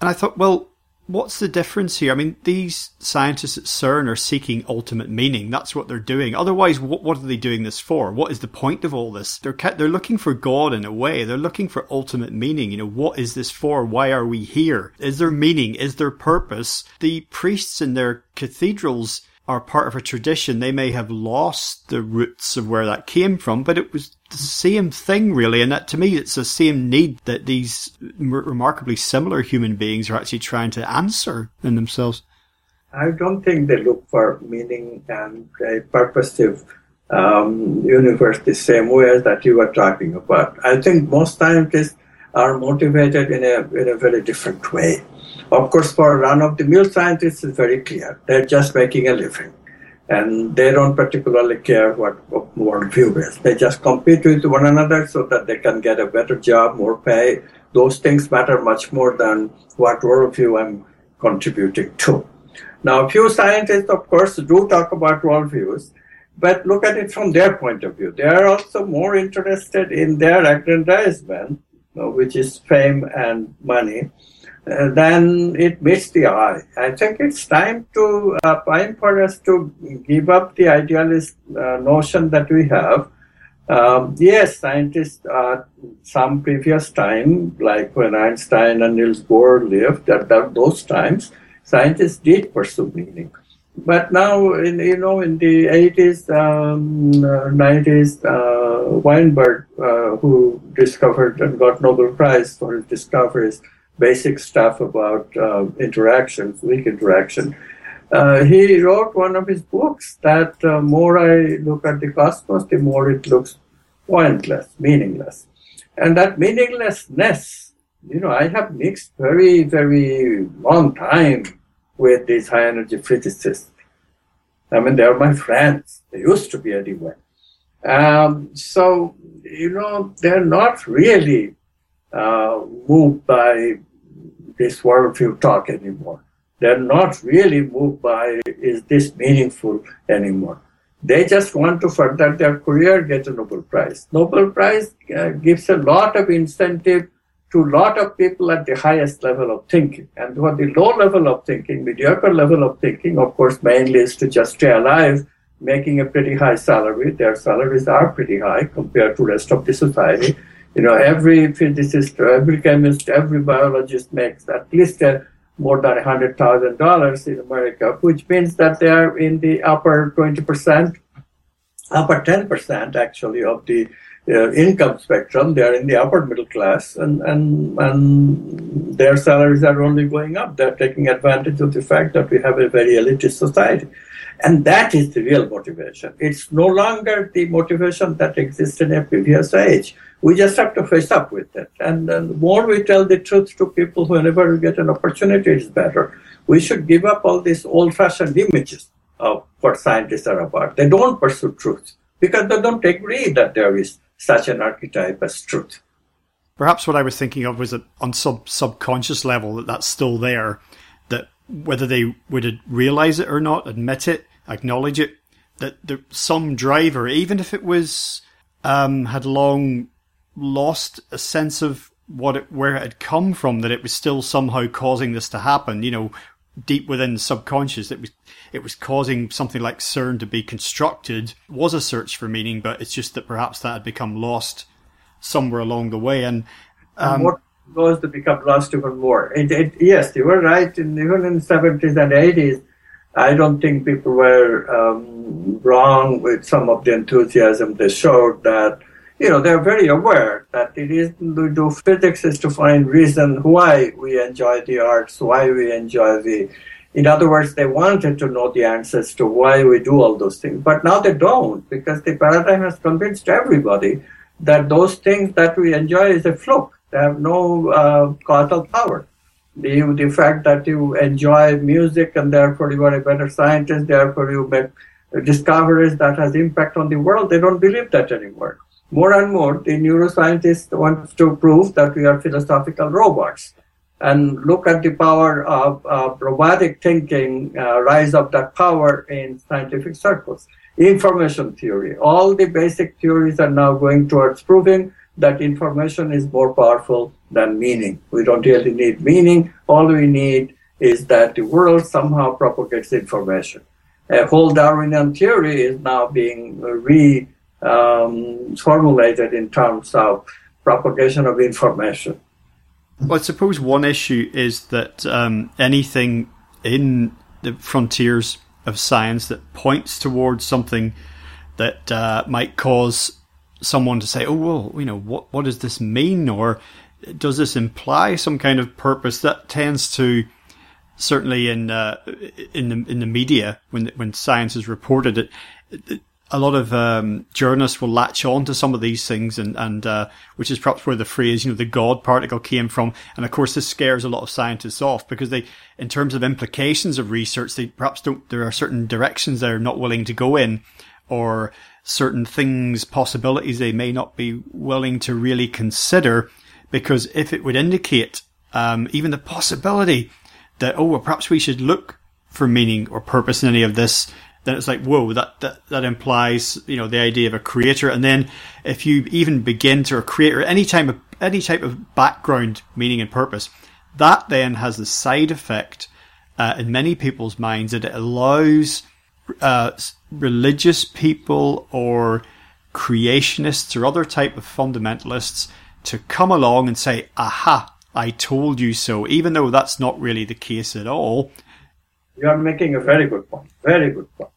And I thought, well, what's the difference here? I mean, these scientists at CERN are seeking ultimate meaning. That's what they're doing. Otherwise, what, what are they doing this for? What is the point of all this? They're they're looking for God in a way. They're looking for ultimate meaning. You know, what is this for? Why are we here? Is there meaning? Is there purpose? The priests in their cathedrals are part of a tradition, they may have lost the roots of where that came from, but it was the same thing really. And that to me, it's the same need that these remarkably similar human beings are actually trying to answer in themselves. I don't think they look for meaning and a purposive um, universe the same way as that you were talking about. I think most scientists are motivated in a, in a very different way. Of course, for a run of the mill scientists, it's very clear. They're just making a living. and they don't particularly care what, what worldview is. They just compete with one another so that they can get a better job, more pay. Those things matter much more than what worldview I'm contributing to. Now, a few scientists, of course, do talk about worldviews, but look at it from their point of view. They are also more interested in their aggrandizement, which is fame and money, uh, then it meets the eye. I think it's time to uh, time for us to give up the idealist uh, notion that we have. Um, yes, scientists uh, some previous time, like when Einstein and Niels Bohr lived, at that, those times, scientists did pursue meaning. But now, in, you know, in the 80s, um, 90s, uh, Weinberg, uh, who discovered and got Nobel Prize for his discoveries, basic stuff about uh, interactions, weak interaction. Uh, he wrote one of his books that uh, more I look at the cosmos, the more it looks pointless, meaningless. And that meaninglessness, you know, I have mixed very, very long time with these high energy physicists. I mean, they're my friends. They used to be anyway. Um, so, you know, they're not really moved by this worldview talk anymore. They're not really moved by is this meaningful anymore. They just want to further their career, get a Nobel Prize. Nobel Prize uh, gives a lot of incentive to a lot of people at the highest level of thinking. And what the low level of thinking, mediocre level of thinking, of course, mainly is to just stay alive, making a pretty high salary. Their salaries are pretty high compared to rest of the society. You know, every physicist, every chemist, every biologist makes at least more than $100,000 in America, which means that they are in the upper 20%, upper 10% actually of the uh, income spectrum. They are in the upper middle class, and, and, and their salaries are only going up. They're taking advantage of the fact that we have a very elitist society. And that is the real motivation. It's no longer the motivation that existed in a previous age. We just have to face up with it. And, the more we tell the truth to people whenever we get an opportunity, it's better. We should give up all these old fashioned images of what scientists are about. They don't pursue truth because they don't agree that there is such an archetype as truth. Perhaps what I was thinking of was that on sub subconscious level that that's still there, that whether they would realize it or not, admit it, acknowledge it, that there, some driver, even if it was um, had long lost a sense of what it, where it had come from, that it was still somehow causing this to happen. You know, deep within the subconscious, it was it was causing something like CERN to be constructed. It was a search for meaning, but it's just that perhaps that had become lost somewhere along the way. And, um, and what goes to become lost even more? It, it, yes, you were right. In, even in the seventies and eighties, I don't think people were um, wrong with some of the enthusiasm they showed that you know, they're very aware that it is to do physics is to find reason why we enjoy the arts, why we enjoy the. In other words, they wanted to know the answers to why we do all those things, but now they don't because the paradigm has convinced everybody that those things that we enjoy is a fluke. They have no uh, causal power. The, the fact that you enjoy music and therefore you are a better scientist, therefore you make discoveries that has impact on the world, they don't believe that anymore more and more, the neuroscientists want to prove that we are philosophical robots and look at the power of, robotic thinking, uh, rise of that power in scientific circles. Information theory, all the basic theories are now going towards proving that information is more powerful than meaning. We don't really need meaning. All we need is that the world somehow propagates information. A whole Darwinian theory is now being re um, formulated in terms of propagation of information. Well, I suppose one issue is that um, anything in the frontiers of science that points towards something that uh, might cause someone to say, "Oh, well, you know, what what does this mean?" or does this imply some kind of purpose? That tends to certainly in uh, in the in the media when when science is reported it a lot of um, journalists will latch on to some of these things, and and uh, which is perhaps where the phrase, you know, the God particle came from. And of course, this scares a lot of scientists off because they, in terms of implications of research, they perhaps don't. There are certain directions they're not willing to go in, or certain things, possibilities they may not be willing to really consider, because if it would indicate um, even the possibility that oh, well, perhaps we should look for meaning or purpose in any of this then it's like, whoa, that, that, that implies, you know, the idea of a creator. And then if you even begin to create or any type of, any type of background meaning and purpose, that then has the side effect, uh, in many people's minds that it allows, uh, religious people or creationists or other type of fundamentalists to come along and say, aha, I told you so, even though that's not really the case at all. You are making a very good point. Very good point.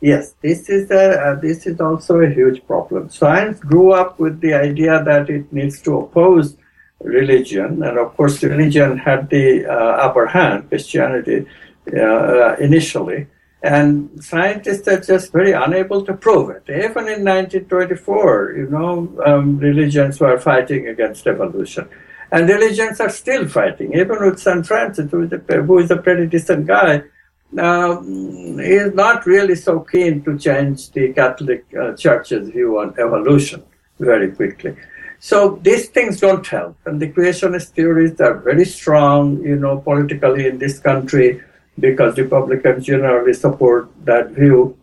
Yes, this is a, uh, this is also a huge problem. Science grew up with the idea that it needs to oppose religion, and of course, religion had the uh, upper hand, Christianity, uh, initially. And scientists are just very unable to prove it. Even in 1924, you know, um, religions were fighting against evolution. And religions are still fighting, even with St. Francis, who is a, who is a pretty decent guy uh, he is not really so keen to change the Catholic uh, Church's view on evolution very quickly. So these things don't help, and the creationist theories are very strong, you know, politically in this country because Republicans generally support that view.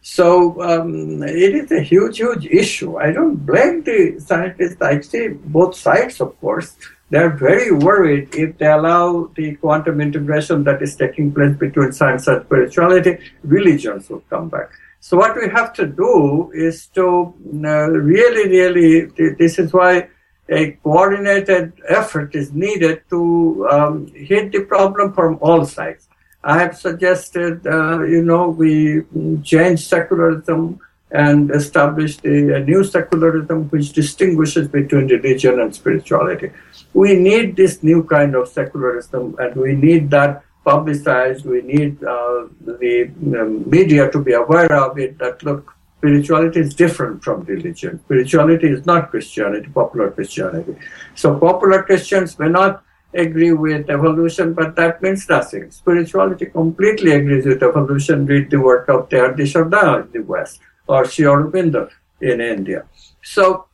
So um, it is a huge, huge issue. I don't blame the scientists. I see both sides, of course they're very worried if they allow the quantum integration that is taking place between science and spirituality, religions will come back. So what we have to do is to uh, really, really, this is why a coordinated effort is needed to um, hit the problem from all sides. I have suggested, uh, you know, we change secularism and establish a, a new secularism which distinguishes between religion and spirituality we need this new kind of secularism and we need that publicized. We need uh, the um, media to be aware of it that look, spirituality is different from religion. Spirituality is not Christianity, popular Christianity. So popular Christians may not agree with evolution, but that means nothing. Spirituality completely agrees with evolution. Read the work of Teilhard Chardin in the West or Sri Aurobindo in India. So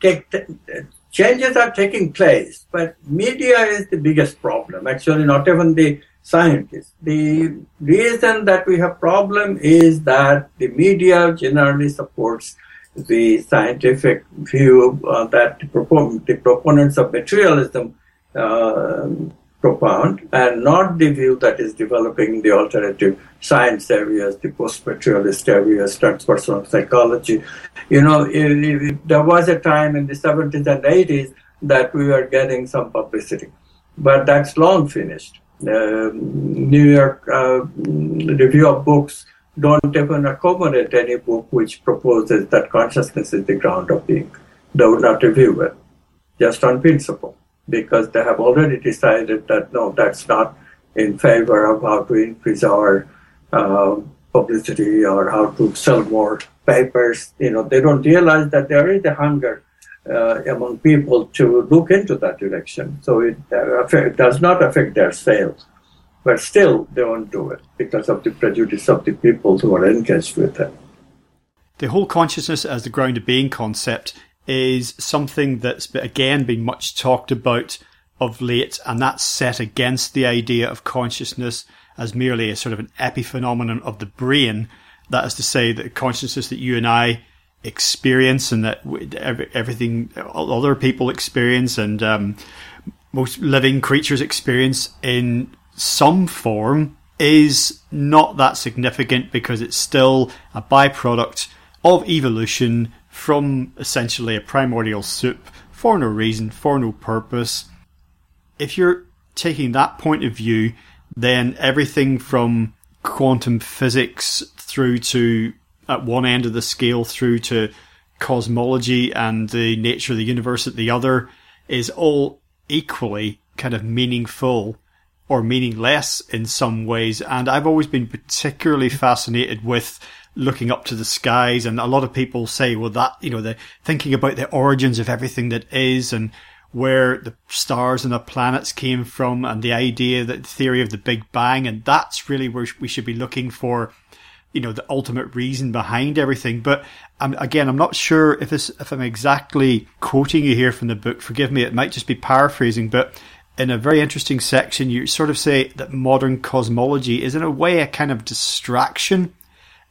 take, changes are taking place, but media is the biggest problem. Actually, not even the scientists. The reason that we have problem is that the media generally supports the scientific view uh, that the, propon- the, proponents of materialism uh, propound and not the view that is developing the alternative science areas, the post-materialist areas, transpersonal psychology. You know, it, it, there was a time in the 70s and 80s that we were getting some publicity, but that's long finished. Uh, New York uh, Review of Books don't even accommodate any book which proposes that consciousness is the ground of being. They would not review it, just on principle because they have already decided that no, that's not in favor of how to increase our uh, publicity or how to sell more papers. You know, they don't realize that there is a hunger uh, among people to look into that direction. So it, uh, it does not affect their sales. But still, they won't do it because of the prejudice of the people who are engaged with it. The whole consciousness as the ground of being concept is something that's again been much talked about of late, and that's set against the idea of consciousness as merely a sort of an epiphenomenon of the brain. That is to say, that consciousness that you and I experience and that everything other people experience and um, most living creatures experience in some form is not that significant because it's still a byproduct of evolution from essentially a primordial soup for no reason, for no purpose. If you're taking that point of view, then everything from quantum physics through to at one end of the scale through to cosmology and the nature of the universe at the other is all equally kind of meaningful or meaningless in some ways. And I've always been particularly fascinated with looking up to the skies. And a lot of people say, well, that, you know, they're thinking about the origins of everything that is and where the stars and the planets came from and the idea that the theory of the Big Bang. And that's really where we should be looking for, you know, the ultimate reason behind everything. But um, again, I'm not sure if this, if I'm exactly quoting you here from the book. Forgive me. It might just be paraphrasing, but in a very interesting section, you sort of say that modern cosmology is in a way a kind of distraction.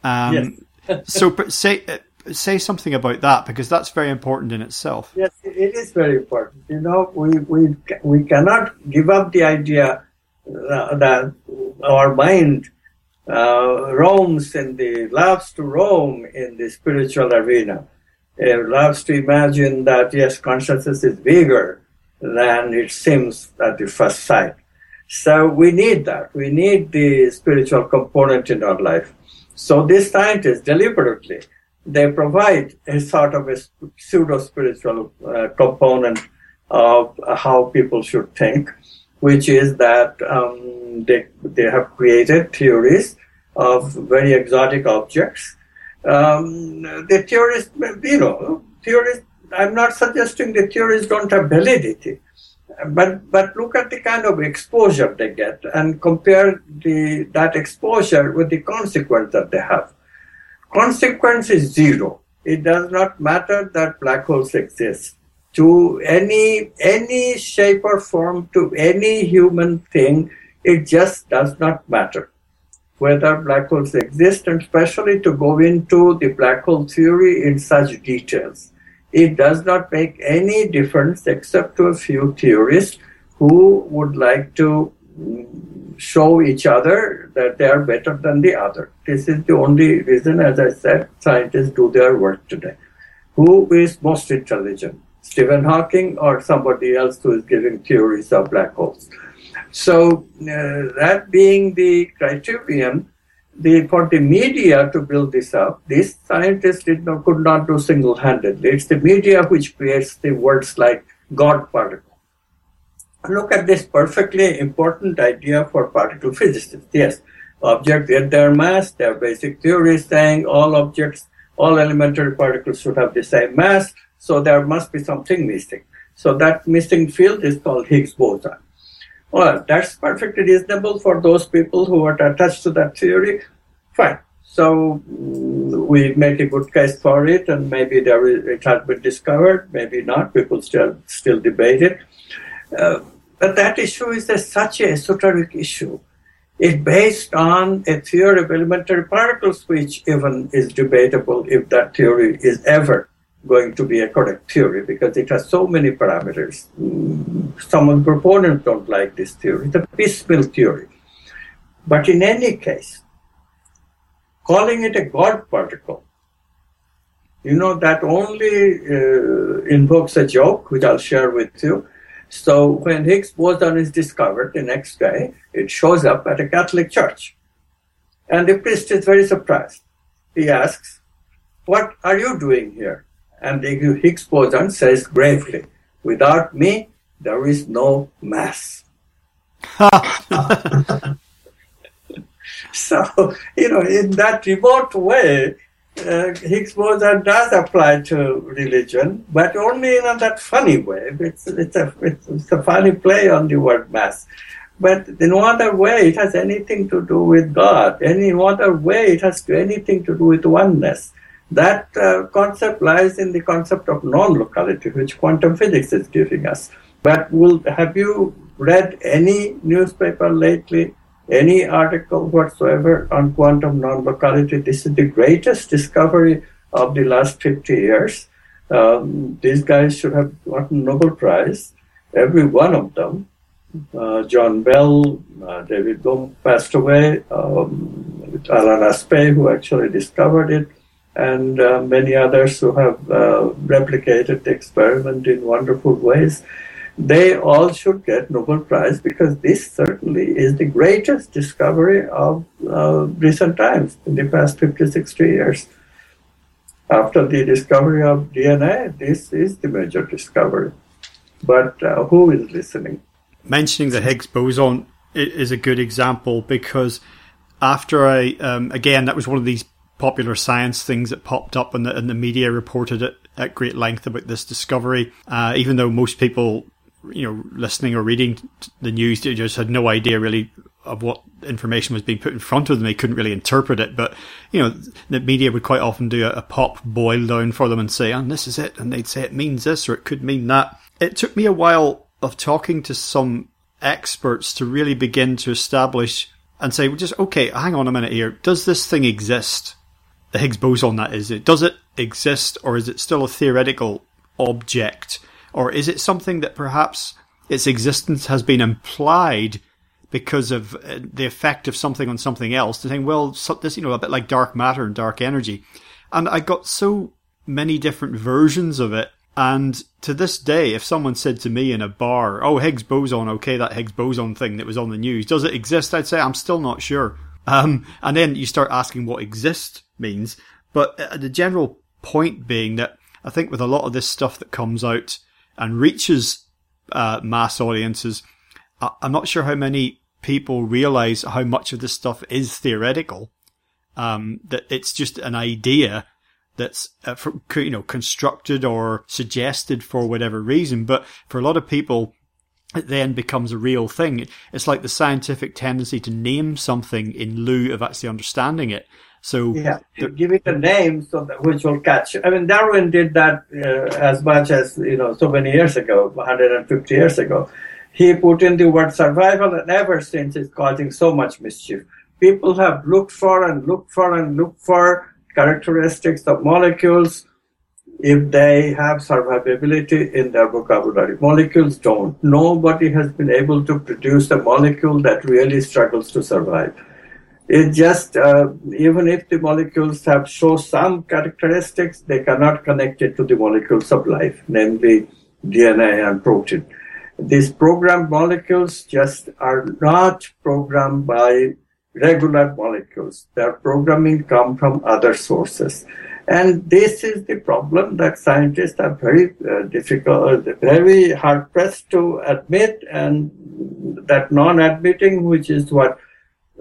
Um, yes. so say say something about that because that's very important in itself. Yes, it is very important. You know, we we we cannot give up the idea uh, that our mind uh, roams and the loves to roam in the spiritual arena. It loves to imagine that yes, consciousness is bigger than it seems at the first sight. So we need that. We need the spiritual component in our life. So these scientists deliberately they provide a sort of a pseudo spiritual uh, component of how people should think, which is that um, they they have created theories of very exotic objects. Um, the theories, you know, theories I'm not suggesting the theories don't have validity, but but look at the kind of exposure they get and compare the that exposure with the consequence that they have. Consequence is zero. It does not matter that black holes exist to any any shape or form to any human thing. It just does not matter whether black holes exist, and especially to go into the black hole theory in such details it does not make any difference except to a few theorists who would like to show each other that they are better than the other. This is the only reason, as I said, scientists do their work today. Who is most intelligent? Stephen Hawking or somebody else who is giving theories of black holes? So, uh, that being the criterion, the, for the media to build this up, these scientists did not, could not do single-handedly. It's the media which creates the words like God particle. Look at this perfectly important idea for particle physicists. Yes, objects get their mass, their basic theory is saying all objects, all elementary particles should have the same mass, so there must be something missing. So that missing field is called Higgs boson. Well, that's perfectly reasonable for those people who are attached to that theory. Fine. So mm, we make a good case for it, and maybe there is, it has been discovered, maybe not. People still still debate it. Uh, but that issue is a, such an esoteric issue. It's based on a theory of elementary particles, which even is debatable if that theory is ever going to be a correct theory because it has so many parameters. Some of the proponents don't like this theory, the piecemeal theory. But in any case, calling it a God particle, you know, that only uh, invokes a joke, which I'll share with you. So when Higgs boson is discovered the next day, it shows up at a Catholic church. And the priest is very surprised. He asks, What are you doing here? And Higgs boson says gravely, without me, there is no mass. so, you know, in that remote way, uh, Higgs boson does apply to religion, but only in that funny way. It's, it's, a, it's a funny play on the word mass. But in no other way it has anything to do with God. Any other way it has anything to do with oneness. That uh, concept lies in the concept of non-locality, which quantum physics is giving us. But will, have you read any newspaper lately, any article whatsoever on quantum non-locality? This is the greatest discovery of the last 50 years. Um, these guys should have gotten Nobel Prize, every one of them. Uh, John Bell, uh, David Bohm passed away, um, Alan Aspect, who actually discovered it and uh, many others who have uh, replicated the experiment in wonderful ways. They all should get Nobel Prize because this certainly is the greatest discovery of uh, recent times in the past 50, 60 years. After the discovery of DNA, this is the major discovery. But uh, who is listening? Mentioning the Higgs boson is a good example because after I, um, again, that was one of these popular science things that popped up and the, and the media reported it at great length about this discovery. Uh, even though most people, you know, listening or reading the news just had no idea really of what information was being put in front of them. They couldn't really interpret it, but you know, the media would quite often do a, a pop boil down for them and say, "And oh, this is it," and they'd say it means this or it could mean that. It took me a while of talking to some experts to really begin to establish and say, well, just okay, hang on a minute here. Does this thing exist? The Higgs boson, that is it. Does it exist, or is it still a theoretical object, or is it something that perhaps its existence has been implied because of uh, the effect of something on something else? To think, well, this, you know, a bit like dark matter and dark energy, and I got so many different versions of it and to this day, if someone said to me in a bar, "Oh, Higgs boson, okay, that Higgs boson thing that was on the news, does it exist?" I'd say I'm still not sure. Um, and then you start asking what exist means. But uh, the general point being that I think with a lot of this stuff that comes out and reaches uh, mass audiences, I'm not sure how many people realize how much of this stuff is theoretical. Um, that it's just an idea that's uh, for, you know constructed or suggested for whatever reason. But for a lot of people, it then becomes a real thing. It's like the scientific tendency to name something in lieu of actually understanding it. So yeah, give it a name so that which will catch. I mean, Darwin did that uh, as much as you know so many years ago, 150 years ago. He put in the word survival, and ever since it's causing so much mischief. People have looked for and looked for and looked for characteristics of molecules if they have survivability in their vocabulary. Molecules don't. Nobody has been able to produce a molecule that really struggles to survive. It just, uh, even if the molecules have show some characteristics, they cannot connect it to the molecules of life, namely DNA and protein. These programmed molecules just are not programmed by regular molecules. Their programming come from other sources. And this is the problem that scientists are very uh, difficult, very hard pressed to admit, and that non admitting, which is what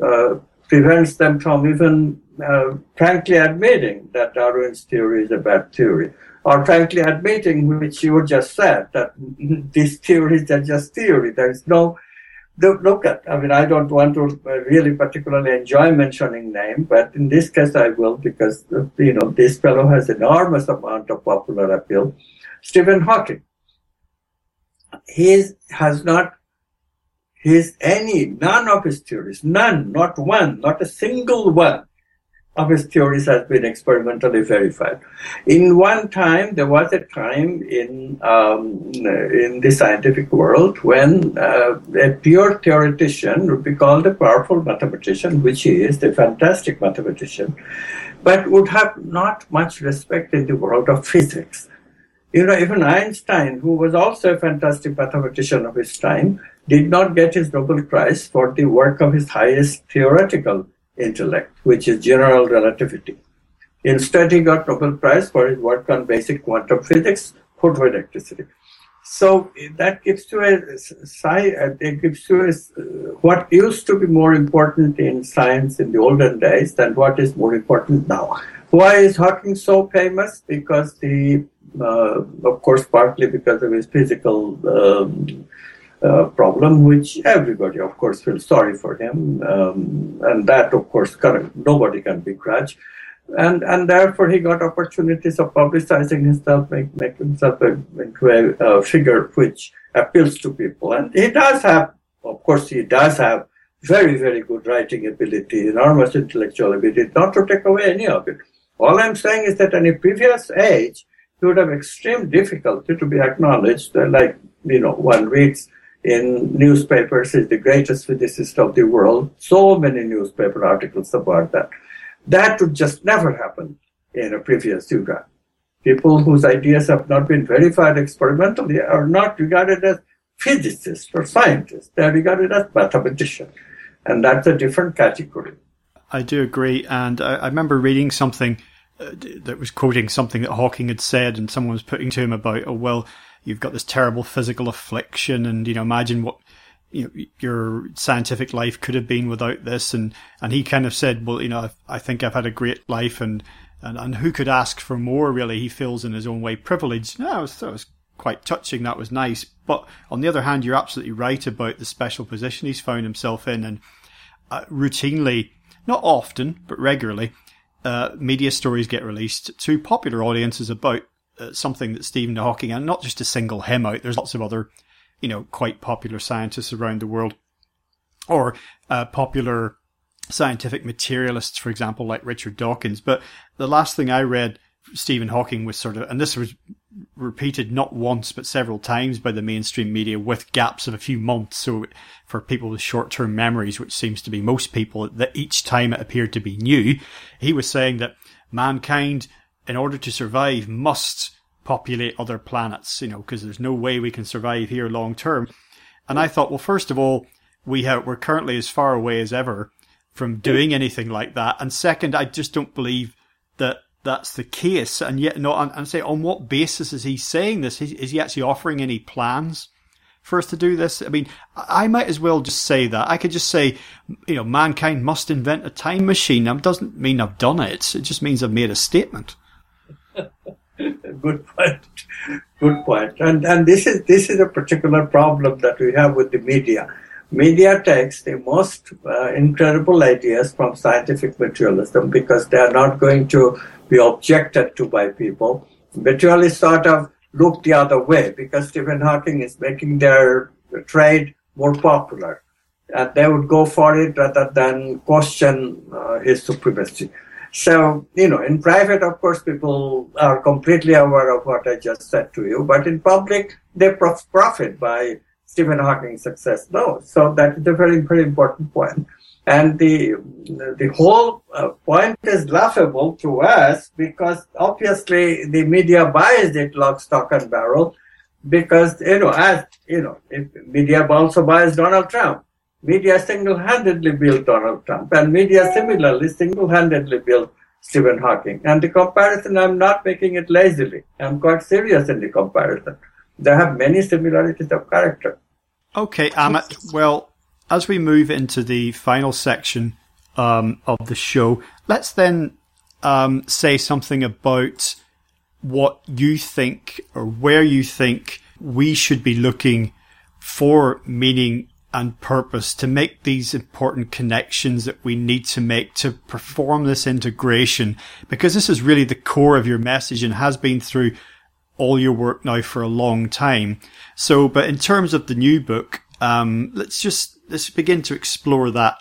uh, prevents them from even uh, frankly admitting that Darwin's theory is a bad theory, or frankly admitting, which you just said, that these theories are just theory. There is no look at. I mean, I don't want to really particularly enjoy mentioning name, but in this case I will because you know this fellow has enormous amount of popular appeal. Stephen Hawking. He has not. His any none of his theories, none, not one, not a single one of his theories has been experimentally verified. In one time, there was a time in um, in the scientific world when uh, a pure theoretician would be called a powerful mathematician, which he is, a fantastic mathematician, but would have not much respect in the world of physics. You know, even Einstein, who was also a fantastic mathematician of his time, did not get his Nobel Prize for the work of his highest theoretical intellect, which is general relativity. Instead, he got Nobel Prize for his work on basic quantum physics, photoelectricity. So that gives to a it gives to a, what used to be more important in science in the olden days than what is more important now. Why is Hawking so famous? Because the, uh, of course, partly because of his physical um, uh, problem, which everybody, of course, feels sorry for him, um, and that, of course, nobody can begrudge. And and therefore, he got opportunities of publicizing himself, make, make himself a, into a, a figure which appeals to people. And he does have, of course, he does have very, very good writing ability, enormous intellectual ability, not to take away any of it. All I'm saying is that in a previous age, he would have extreme difficulty to be acknowledged, like, you know, one reads in newspapers is the greatest physicist of the world. So many newspaper articles about that. That would just never happen in a previous era. People whose ideas have not been verified experimentally are not regarded as physicists or scientists. They're regarded as mathematicians. And that's a different category. I do agree. And I, I remember reading something uh, that was quoting something that Hawking had said, and someone was putting to him about, oh, well, you've got this terrible physical affliction, and you know, imagine what you know, your scientific life could have been without this. And, and he kind of said, well, you know, I, think I've had a great life and, and, and who could ask for more, really? He feels in his own way privileged. No, that was, that was quite touching. That was nice. But on the other hand, you're absolutely right about the special position he's found himself in. And uh, routinely, not often, but regularly, uh, media stories get released to popular audiences about uh, something that Stephen Hawking, and not just to single him out, there's lots of other you know, quite popular scientists around the world, or uh, popular scientific materialists, for example, like Richard Dawkins. But the last thing I read, Stephen Hawking was sort of, and this was repeated not once but several times by the mainstream media with gaps of a few months. So for people with short-term memories, which seems to be most people, that each time it appeared to be new, he was saying that mankind, in order to survive, must populate other planets, you know, because there's no way we can survive here long term. And I thought, well, first of all, we have, we're currently as far away as ever from doing anything like that. And second, I just don't believe that that's the case. And yet, no, and, and say, on what basis is he saying this? Is, is he actually offering any plans for us to do this? I mean, I might as well just say that. I could just say, you know, mankind must invent a time machine. That doesn't mean I've done it. It just means I've made a statement. Good point. Good point. And and this is this is a particular problem that we have with the media. Media takes the most uh, incredible ideas from scientific materialism because they are not going to be objected to by people. Materialists sort of look the other way because Stephen Hawking is making their trade more popular. And they would go for it rather than question uh, his supremacy. So, you know, in private, of course, people are completely aware of what I just said to you, but in public, they profit by Stephen Hawking's success. No, so that is a very, very important point. And the the whole uh, point is laughable to us because obviously the media buys it lock, stock, and barrel because you know as you know if media also buys Donald Trump Media single-handedly built Donald Trump, and media similarly single-handedly built Stephen Hawking. And the comparison, I'm not making it lazily. I'm quite serious in the comparison. They have many similarities of character. Okay, Amit. Well, as we move into the final section um, of the show, let's then um, say something about what you think or where you think we should be looking for meaning and purpose to make these important connections that we need to make to perform this integration because this is really the core of your message and has been through all your work now for a long time. So, but in terms of the new book, um, let's just let's begin to explore that.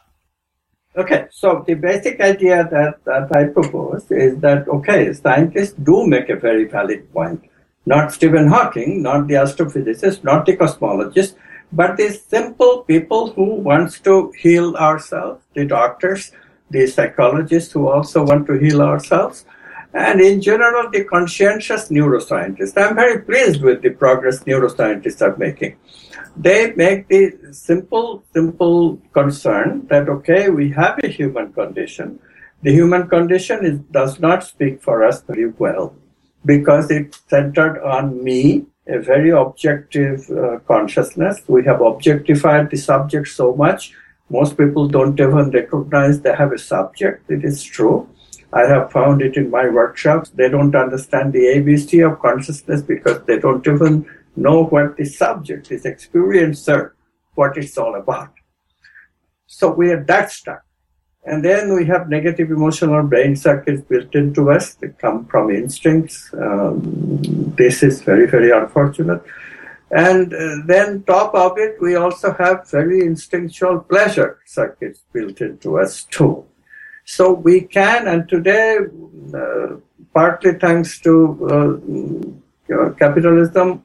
Okay, so the basic idea that, that I propose is that okay, scientists do make a very valid point. Not Stephen Hawking, not the astrophysicist, not the cosmologist, but these simple people who wants to heal ourselves, the doctors, the psychologists who also want to heal ourselves, and in general, the conscientious neuroscientists. I'm very pleased with the progress neuroscientists are making. They make the simple, simple concern that, okay, we have a human condition. The human condition is, does not speak for us very well because it's centered on me a very objective uh, consciousness. We have objectified the subject so much. Most people don't even recognize they have a subject. It is true. I have found it in my workshops. They don't understand the ABC of consciousness because they don't even know what the subject is, experiencer, what it's all about. So we are that stuck. And then we have negative emotional brain circuits built into us that come from instincts. Um, this is very, very unfortunate. And uh, then top of it, we also have very instinctual pleasure circuits built into us too. So we can, and today, uh, partly thanks to uh, capitalism,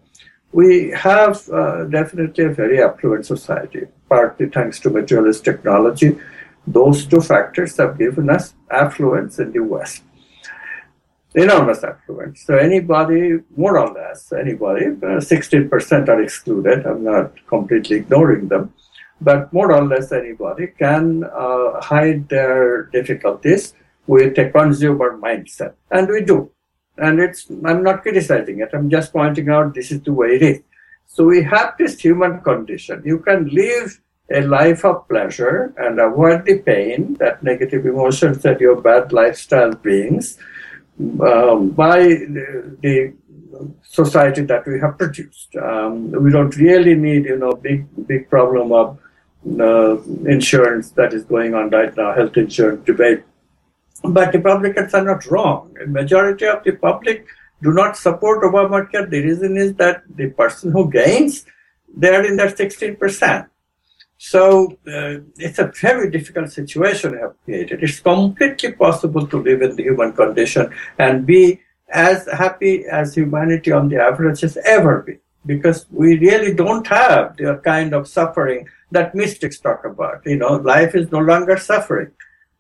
we have uh, definitely a very affluent society, partly thanks to materialist technology those two factors have given us affluence in the West. Enormous affluence. So anybody, more or less, anybody, uh, 16% are excluded. I'm not completely ignoring them. But more or less anybody can uh, hide their difficulties with a consumer mindset. And we do. And it's, I'm not criticizing it. I'm just pointing out this is the way it is. So we have this human condition. You can live a life of pleasure and avoid the pain that negative emotions that your bad lifestyle brings um, by the, society that we have produced. Um, we don't really need, you know, big big problem of uh, insurance that is going on right now, health insurance debate. But the Republicans are not wrong. A majority of the public do not support Obamacare. The reason is that the person who gains, they are in that 16%. So uh, it's a very difficult situation we have created. It's completely possible to live in the human condition and be as happy as humanity on the average has ever been, because we really don't have the kind of suffering that mystics talk about. You know, life is no longer suffering,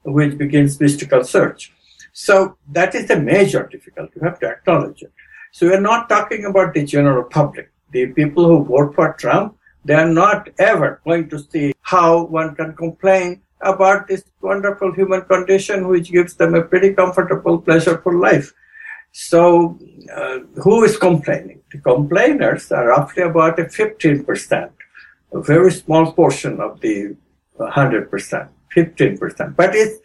which begins mystical search. So that is a major difficulty. You have to acknowledge it. So we're not talking about the general public. The people who vote for Trump they are not ever going to see how one can complain about this wonderful human condition, which gives them a pretty comfortable, pleasurable life. So, uh, who is complaining? The complainers are roughly about a 15%, a very small portion of the 100%, 15%. But it's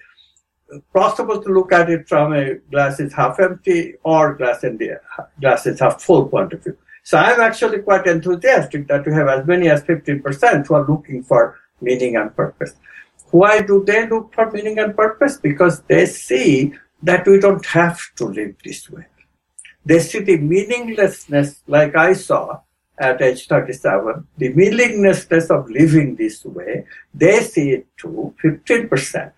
possible to look at it from a glass is half empty or glass, in the, glass is half full point of view. So I'm actually quite enthusiastic that we have as many as 15% who are looking for meaning and purpose. Why do they look for meaning and purpose? Because they see that we don't have to live this way. They see the meaninglessness, like I saw at age 37, the meaninglessness of living this way. They see it too, 15%.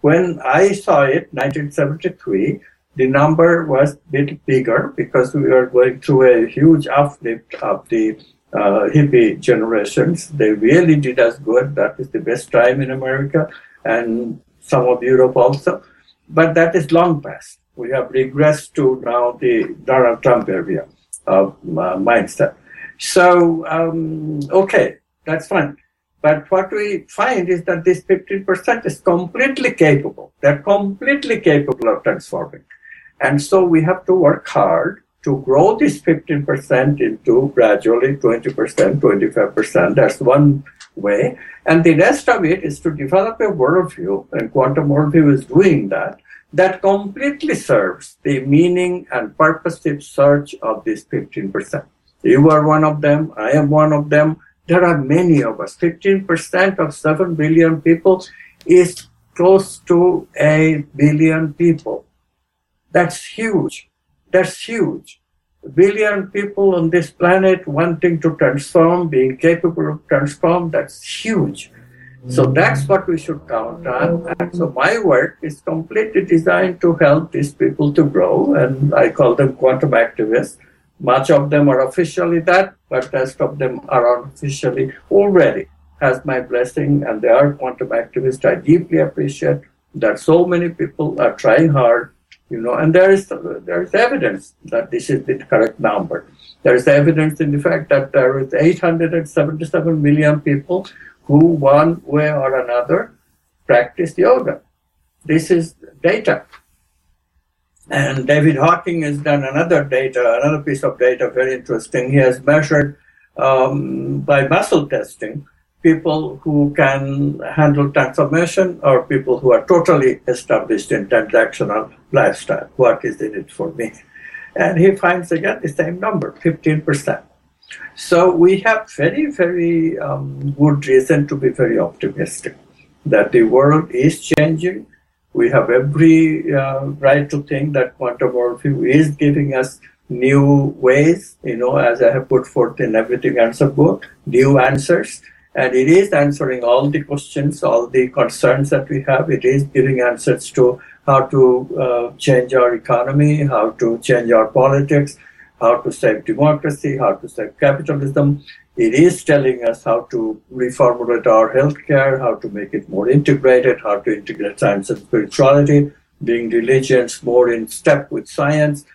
When I saw it, 1973, the number was a bit bigger because we were going through a huge uplift of the uh, hippie generations. They really did us good. That is the best time in America and some of Europe also. But that is long past. We have regressed to now the Donald Trump area of uh, mindset. So, um, okay, that's fine. But what we find is that this 15% is completely capable. They're completely capable of transforming. And so we have to work hard to grow this 15% into gradually 20%, 25%. That's one way. And the rest of it is to develop a worldview, and quantum worldview is doing that, that completely serves the meaning and purposive search of this 15%. You are one of them. I am one of them. There are many of us. 15% of 7 billion people is close to a billion people. That's huge. That's huge. A billion people on this planet wanting to transform, being capable of transform, that's huge. So mm-hmm. that's what we should count on. And so my work is completely designed to help these people to grow, and I call them quantum activists. Much of them are officially that, but rest of them are unofficially already has my blessing, and they are quantum activists. I deeply appreciate that so many people are trying hard you know, and there is there is evidence that this is the correct number. There is evidence in the fact that there is 877 million people who, one way or another, practice yoga. This is data. And David Hawkins has done another data, another piece of data, very interesting. He has measured um, by muscle testing people who can handle transformation or people who are totally established in transactional lifestyle. What is in it for me? And he finds again the same number, 15%. So we have very, very um, good reason to be very optimistic that the world is changing. We have every uh, right to think that quantum worldview is giving us new ways, you know, as I have put forth in Everything Answer book, new answers and it is answering all the questions, all the concerns that we have. It is giving answers to how to uh, change our economy, how to change our politics, how to save democracy, how to save capitalism. It is telling us how to reformulate our healthcare, how to make it more integrated, how to integrate science and spirituality, being religions more in step with science.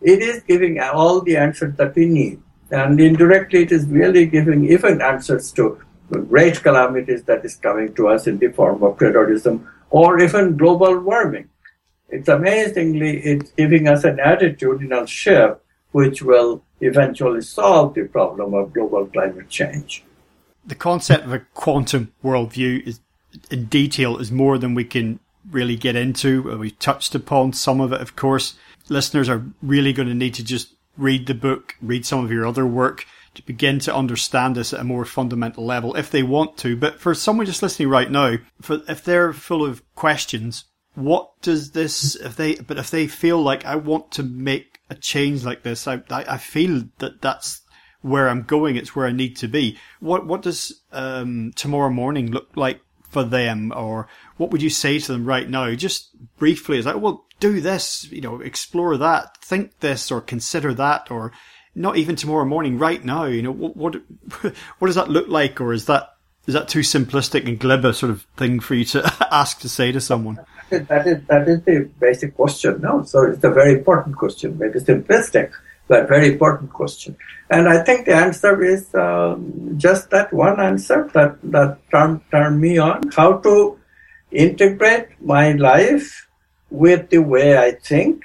It is giving all the answers that we need. And indirectly, it is really giving even answers to great calamities that is coming to us in the form of terrorism or even global warming. It's amazingly, it's giving us an attitudinal shift which will eventually solve the problem of global climate change. The concept of a quantum worldview is, in detail is more than we can really get into. Uh, We've touched upon some of it, of course. Listeners are really going to need to just read the book, read some of your other work to begin to understand this at a more fundamental level if they want to. But for someone just listening right now, for, if they're full of questions, what does this, if they, but if they feel like I want to make a change like this, I, I, I feel that that's where I'm going. It's where I need to be. What, what does, um, tomorrow morning look like for them? Or what would you say to them right now? Just briefly, is like, well, do this, you know, explore that, think this or consider that or, not even tomorrow morning, right now. You know, what, what, what does that look like? Or is that, is that too simplistic and glib a sort of thing for you to ask to say to someone? That is, that is the basic question, no? So it's a very important question, maybe simplistic, but very important question. And I think the answer is um, just that one answer that, that turned, turned me on, how to integrate my life with the way I think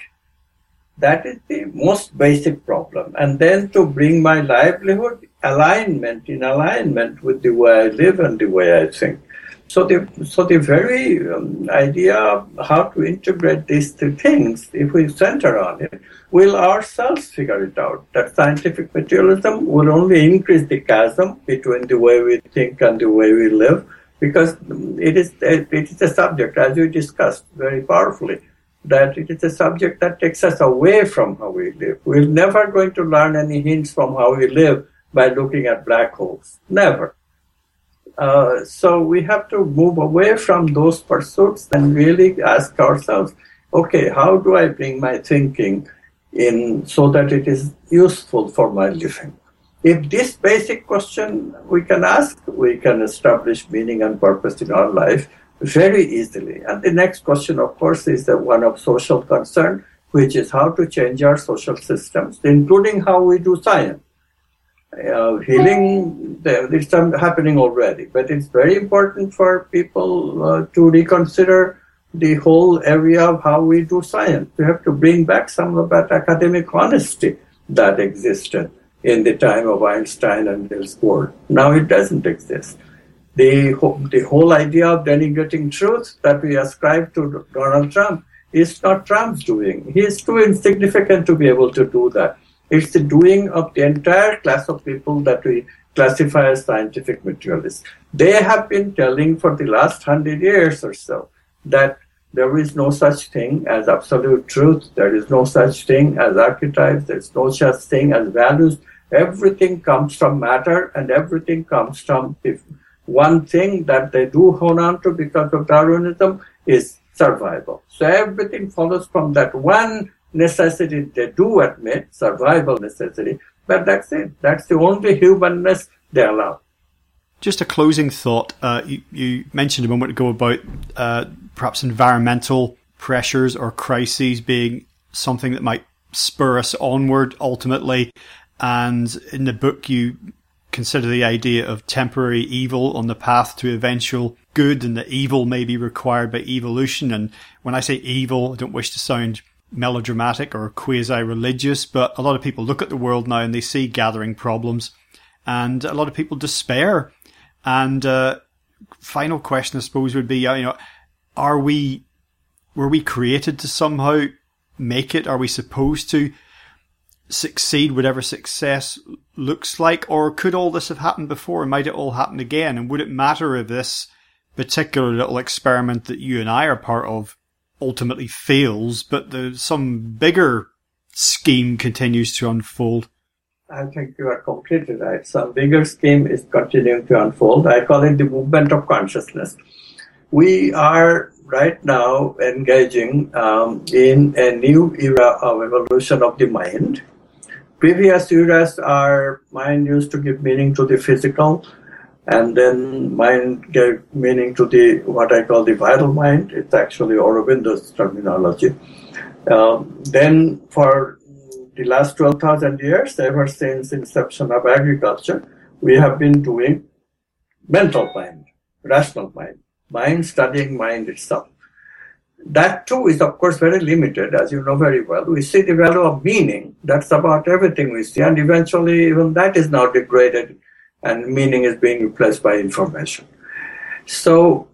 that is the most basic problem. And then to bring my livelihood alignment in alignment with the way I live and the way I think. So the so the very um, idea of how to integrate these two things, if we center on it, will ourselves figure it out. That scientific materialism will only increase the chasm between the way we think and the way we live, because it is it is a subject, as we discussed very powerfully, that it is a subject that takes us away from how we live. We're never going to learn any hints from how we live by looking at black holes. Never. Uh, so we have to move away from those pursuits and really ask ourselves, okay, how do I bring my thinking in so that it is useful for my living? If this basic question we can ask, we can establish meaning and purpose in our life very easily. And the next question, of course, is the one of social concern, which is how to change our social systems, including how we do science. Uh, healing, some happening already, but it's very important for people uh, to reconsider the whole area of how we do science. We have to bring back some of that academic honesty that existed in the time of Einstein and Niels Bohr. Now it doesn't exist the, the whole idea of denigrating truth that we ascribe to Donald Trump is not Trump's doing. He is too insignificant to be able to do that. It's the doing of the entire class of people that we classify as scientific materialists. They have been telling for the last hundred years or so that there is no such thing as absolute truth. There is no such thing as archetypes. There's no such thing as values. Everything comes from matter and everything comes from one thing that they do hold on to because of Darwinism is survival. So everything follows from that one necessity they do admit, survival necessity, but that's it. That's the only humanness they allow. Just a closing thought. Uh, you, you, mentioned a moment ago about uh, perhaps environmental pressures or crises being something that might spur us onward ultimately. And in the book, you consider the idea of temporary evil on the path to eventual good and that evil may be required by evolution. And when I say evil, I don't wish to sound melodramatic or quasi religious, but a lot of people look at the world now and they see gathering problems and a lot of people despair. And, uh, final question, I suppose, would be, you know, are we, were we created to somehow make it? Are we supposed to? Succeed, whatever success looks like? Or could all this have happened before and might it all happen again? And would it matter if this particular little experiment that you and I are part of ultimately fails, but the, some bigger scheme continues to unfold? I think you are completely right. Some bigger scheme is continuing to unfold. I call it the movement of consciousness. We are right now engaging um, in a new era of evolution of the mind previous eras our mind used to give meaning to the physical and then mind gave meaning to the what I call the vital mind. It's actually Aurobindo's terminology. Um, then for the last 12,000 years, ever since inception of agriculture, we have been doing mental mind, rational mind, mind studying mind itself. That too is, of course, very limited, as you know very well. We see the value of meaning. That's about everything we see. And eventually, even that is now degraded and meaning is being replaced by information. So,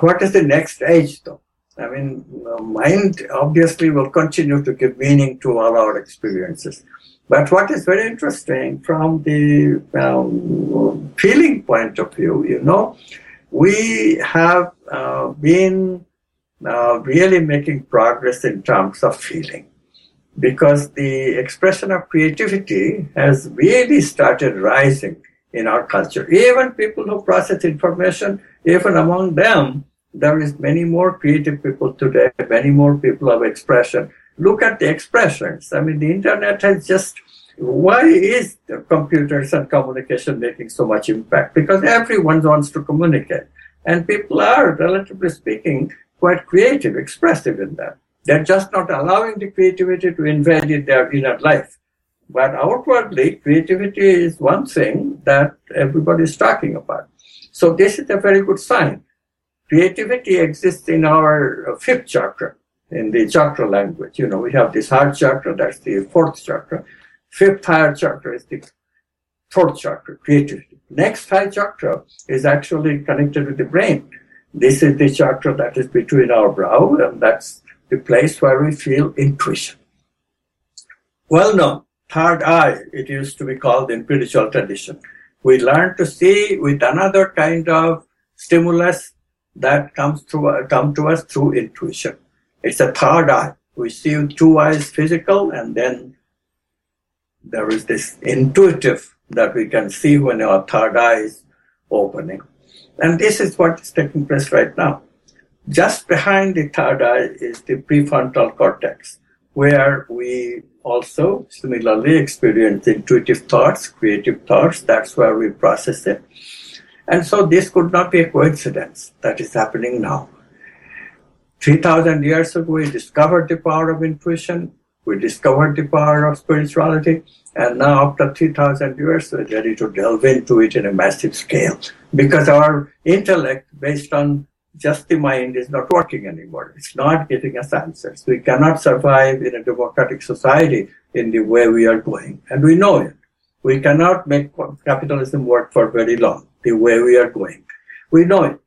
what is the next age, though? I mean, mind obviously will continue to give meaning to all our experiences. But what is very interesting from the um, feeling point of view, you know, we have uh, been uh, really making progress in terms of feeling because the expression of creativity has really started rising in our culture. Even people who process information, even among them, there is many more creative people today, many more people of expression. Look at the expressions. I mean, the internet has just, why is computers and communication making so much impact? Because everyone wants to communicate. And people are, relatively speaking, quite creative, expressive in them. They're just not allowing the creativity to invade their inner life. But outwardly, creativity is one thing that everybody is talking about. So this is a very good sign creativity exists in our fifth chakra, in the chakra language. You know, we have this heart chakra, that's the fourth chakra. Fifth higher chakra is the fourth chakra, creativity. Next high chakra is actually connected with the brain. This is the chakra that is between our brow, and that's the place where we feel intuition. Well known, third eye, it used to be called in spiritual tradition. We learn to see with another kind of stimulus that comes through come to us through intuition. It's a third eye. We see with two eyes physical, and then there is this intuitive that we can see when our third eye is opening. And this is what is taking place right now. Just behind the third eye is the prefrontal cortex, where we also similarly experience intuitive thoughts, creative thoughts. That's where we process it. And so this could not be a coincidence that is happening now. 3000 years ago, we discovered the power of intuition. We discovered the power of spirituality. And now, after 3000 years, we're ready to delve into it in a massive scale because our intellect, based on just the mind, is not working anymore. It's not giving us answers. We cannot survive in a democratic society in the way we are going. And we know it. We cannot make capitalism work for very long the way we are going. We know it.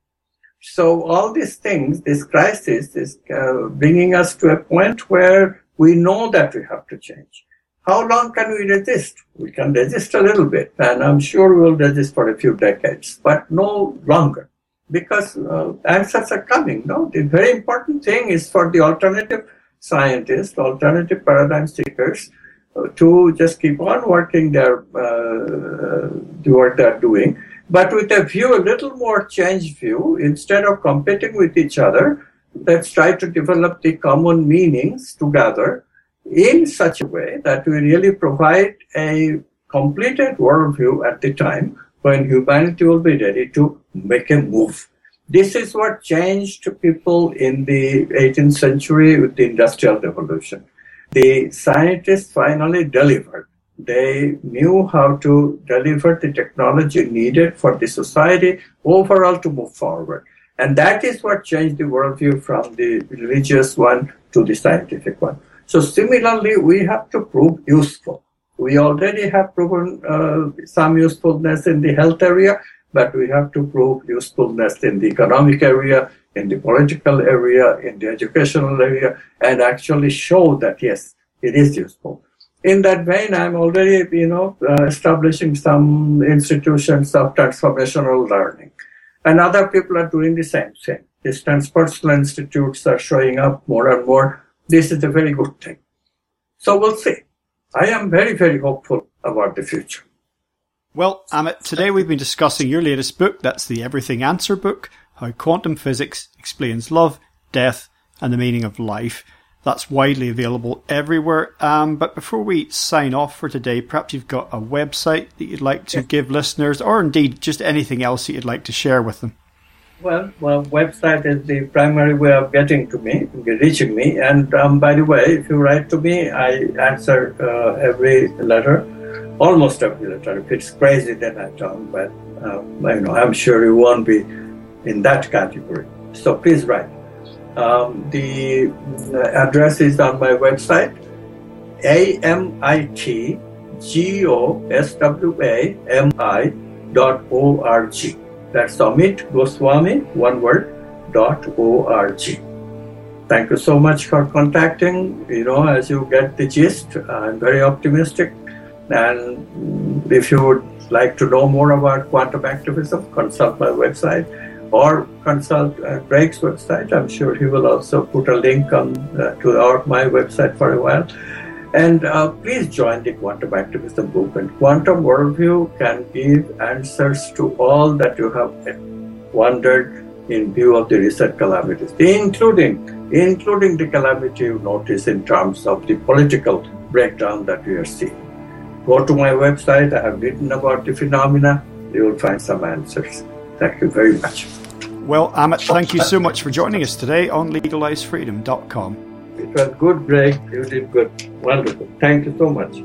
So all these things, this crisis is uh, bringing us to a point where we know that we have to change. How long can we resist? We can resist a little bit, and I'm sure we'll resist for a few decades, but no longer, because uh, answers are coming. No, the very important thing is for the alternative scientists, alternative paradigm seekers, uh, to just keep on working their uh, the work they're doing but with a view, a little more change view, instead of competing with each other, let's try to develop the common meanings together in such a way that we really provide a completed worldview at the time when humanity will be ready to make a move. This is what changed people in the 18th century with the Industrial Revolution. The scientists finally delivered they knew how to deliver the technology needed for the society overall to move forward. And that is what changed the worldview from the religious one to the scientific one. So similarly, we have to prove useful. We already have proven uh, some usefulness in the health area, but we have to prove usefulness in the economic area, in the political area, in the educational area, and actually show that yes, it is useful in that vein, I'm already, you know, uh, establishing some institutions of transformational learning. And other people are doing the same thing. These transpersonal institutes are showing up more and more. This is a very good thing. So we'll see. I am very, very hopeful about the future. Well, Amit, today we've been discussing your latest book. That's the Everything Answer book, How Quantum Physics Explains Love, Death, and the Meaning of Life. That's widely available everywhere. Um, but before we sign off for today, perhaps you've got a website that you'd like to give listeners, or indeed just anything else that you'd like to share with them. Well, well, website is the primary way of getting to me, reaching me. And um, by the way, if you write to me, I answer uh, every letter, almost every letter. If it's crazy, then I don't. But um, you know, I'm sure you won't be in that category. So please write. Um, the address is on my website, A M I T G O S W A M I dot O R G. That's Amit Goswami, one word, dot O R G. Thank you so much for contacting. You know, as you get the gist, I'm very optimistic. And if you would like to know more about quantum activism, consult my website or consult uh, Greg's website. I'm sure he will also put a link on uh, to our my website for a while. And uh, please join the Quantum Activism movement. Quantum Worldview can give answers to all that you have wondered in view of the recent calamities, including including the calamity you notice in terms of the political breakdown that we are seeing. Go to my website. I have written about the phenomena. You will find some answers. Thank you very much. Well, Amit, thank you so much for joining us today on legalizefreedom.com. It was a good, Greg. You did good. Wonderful. Thank you so much.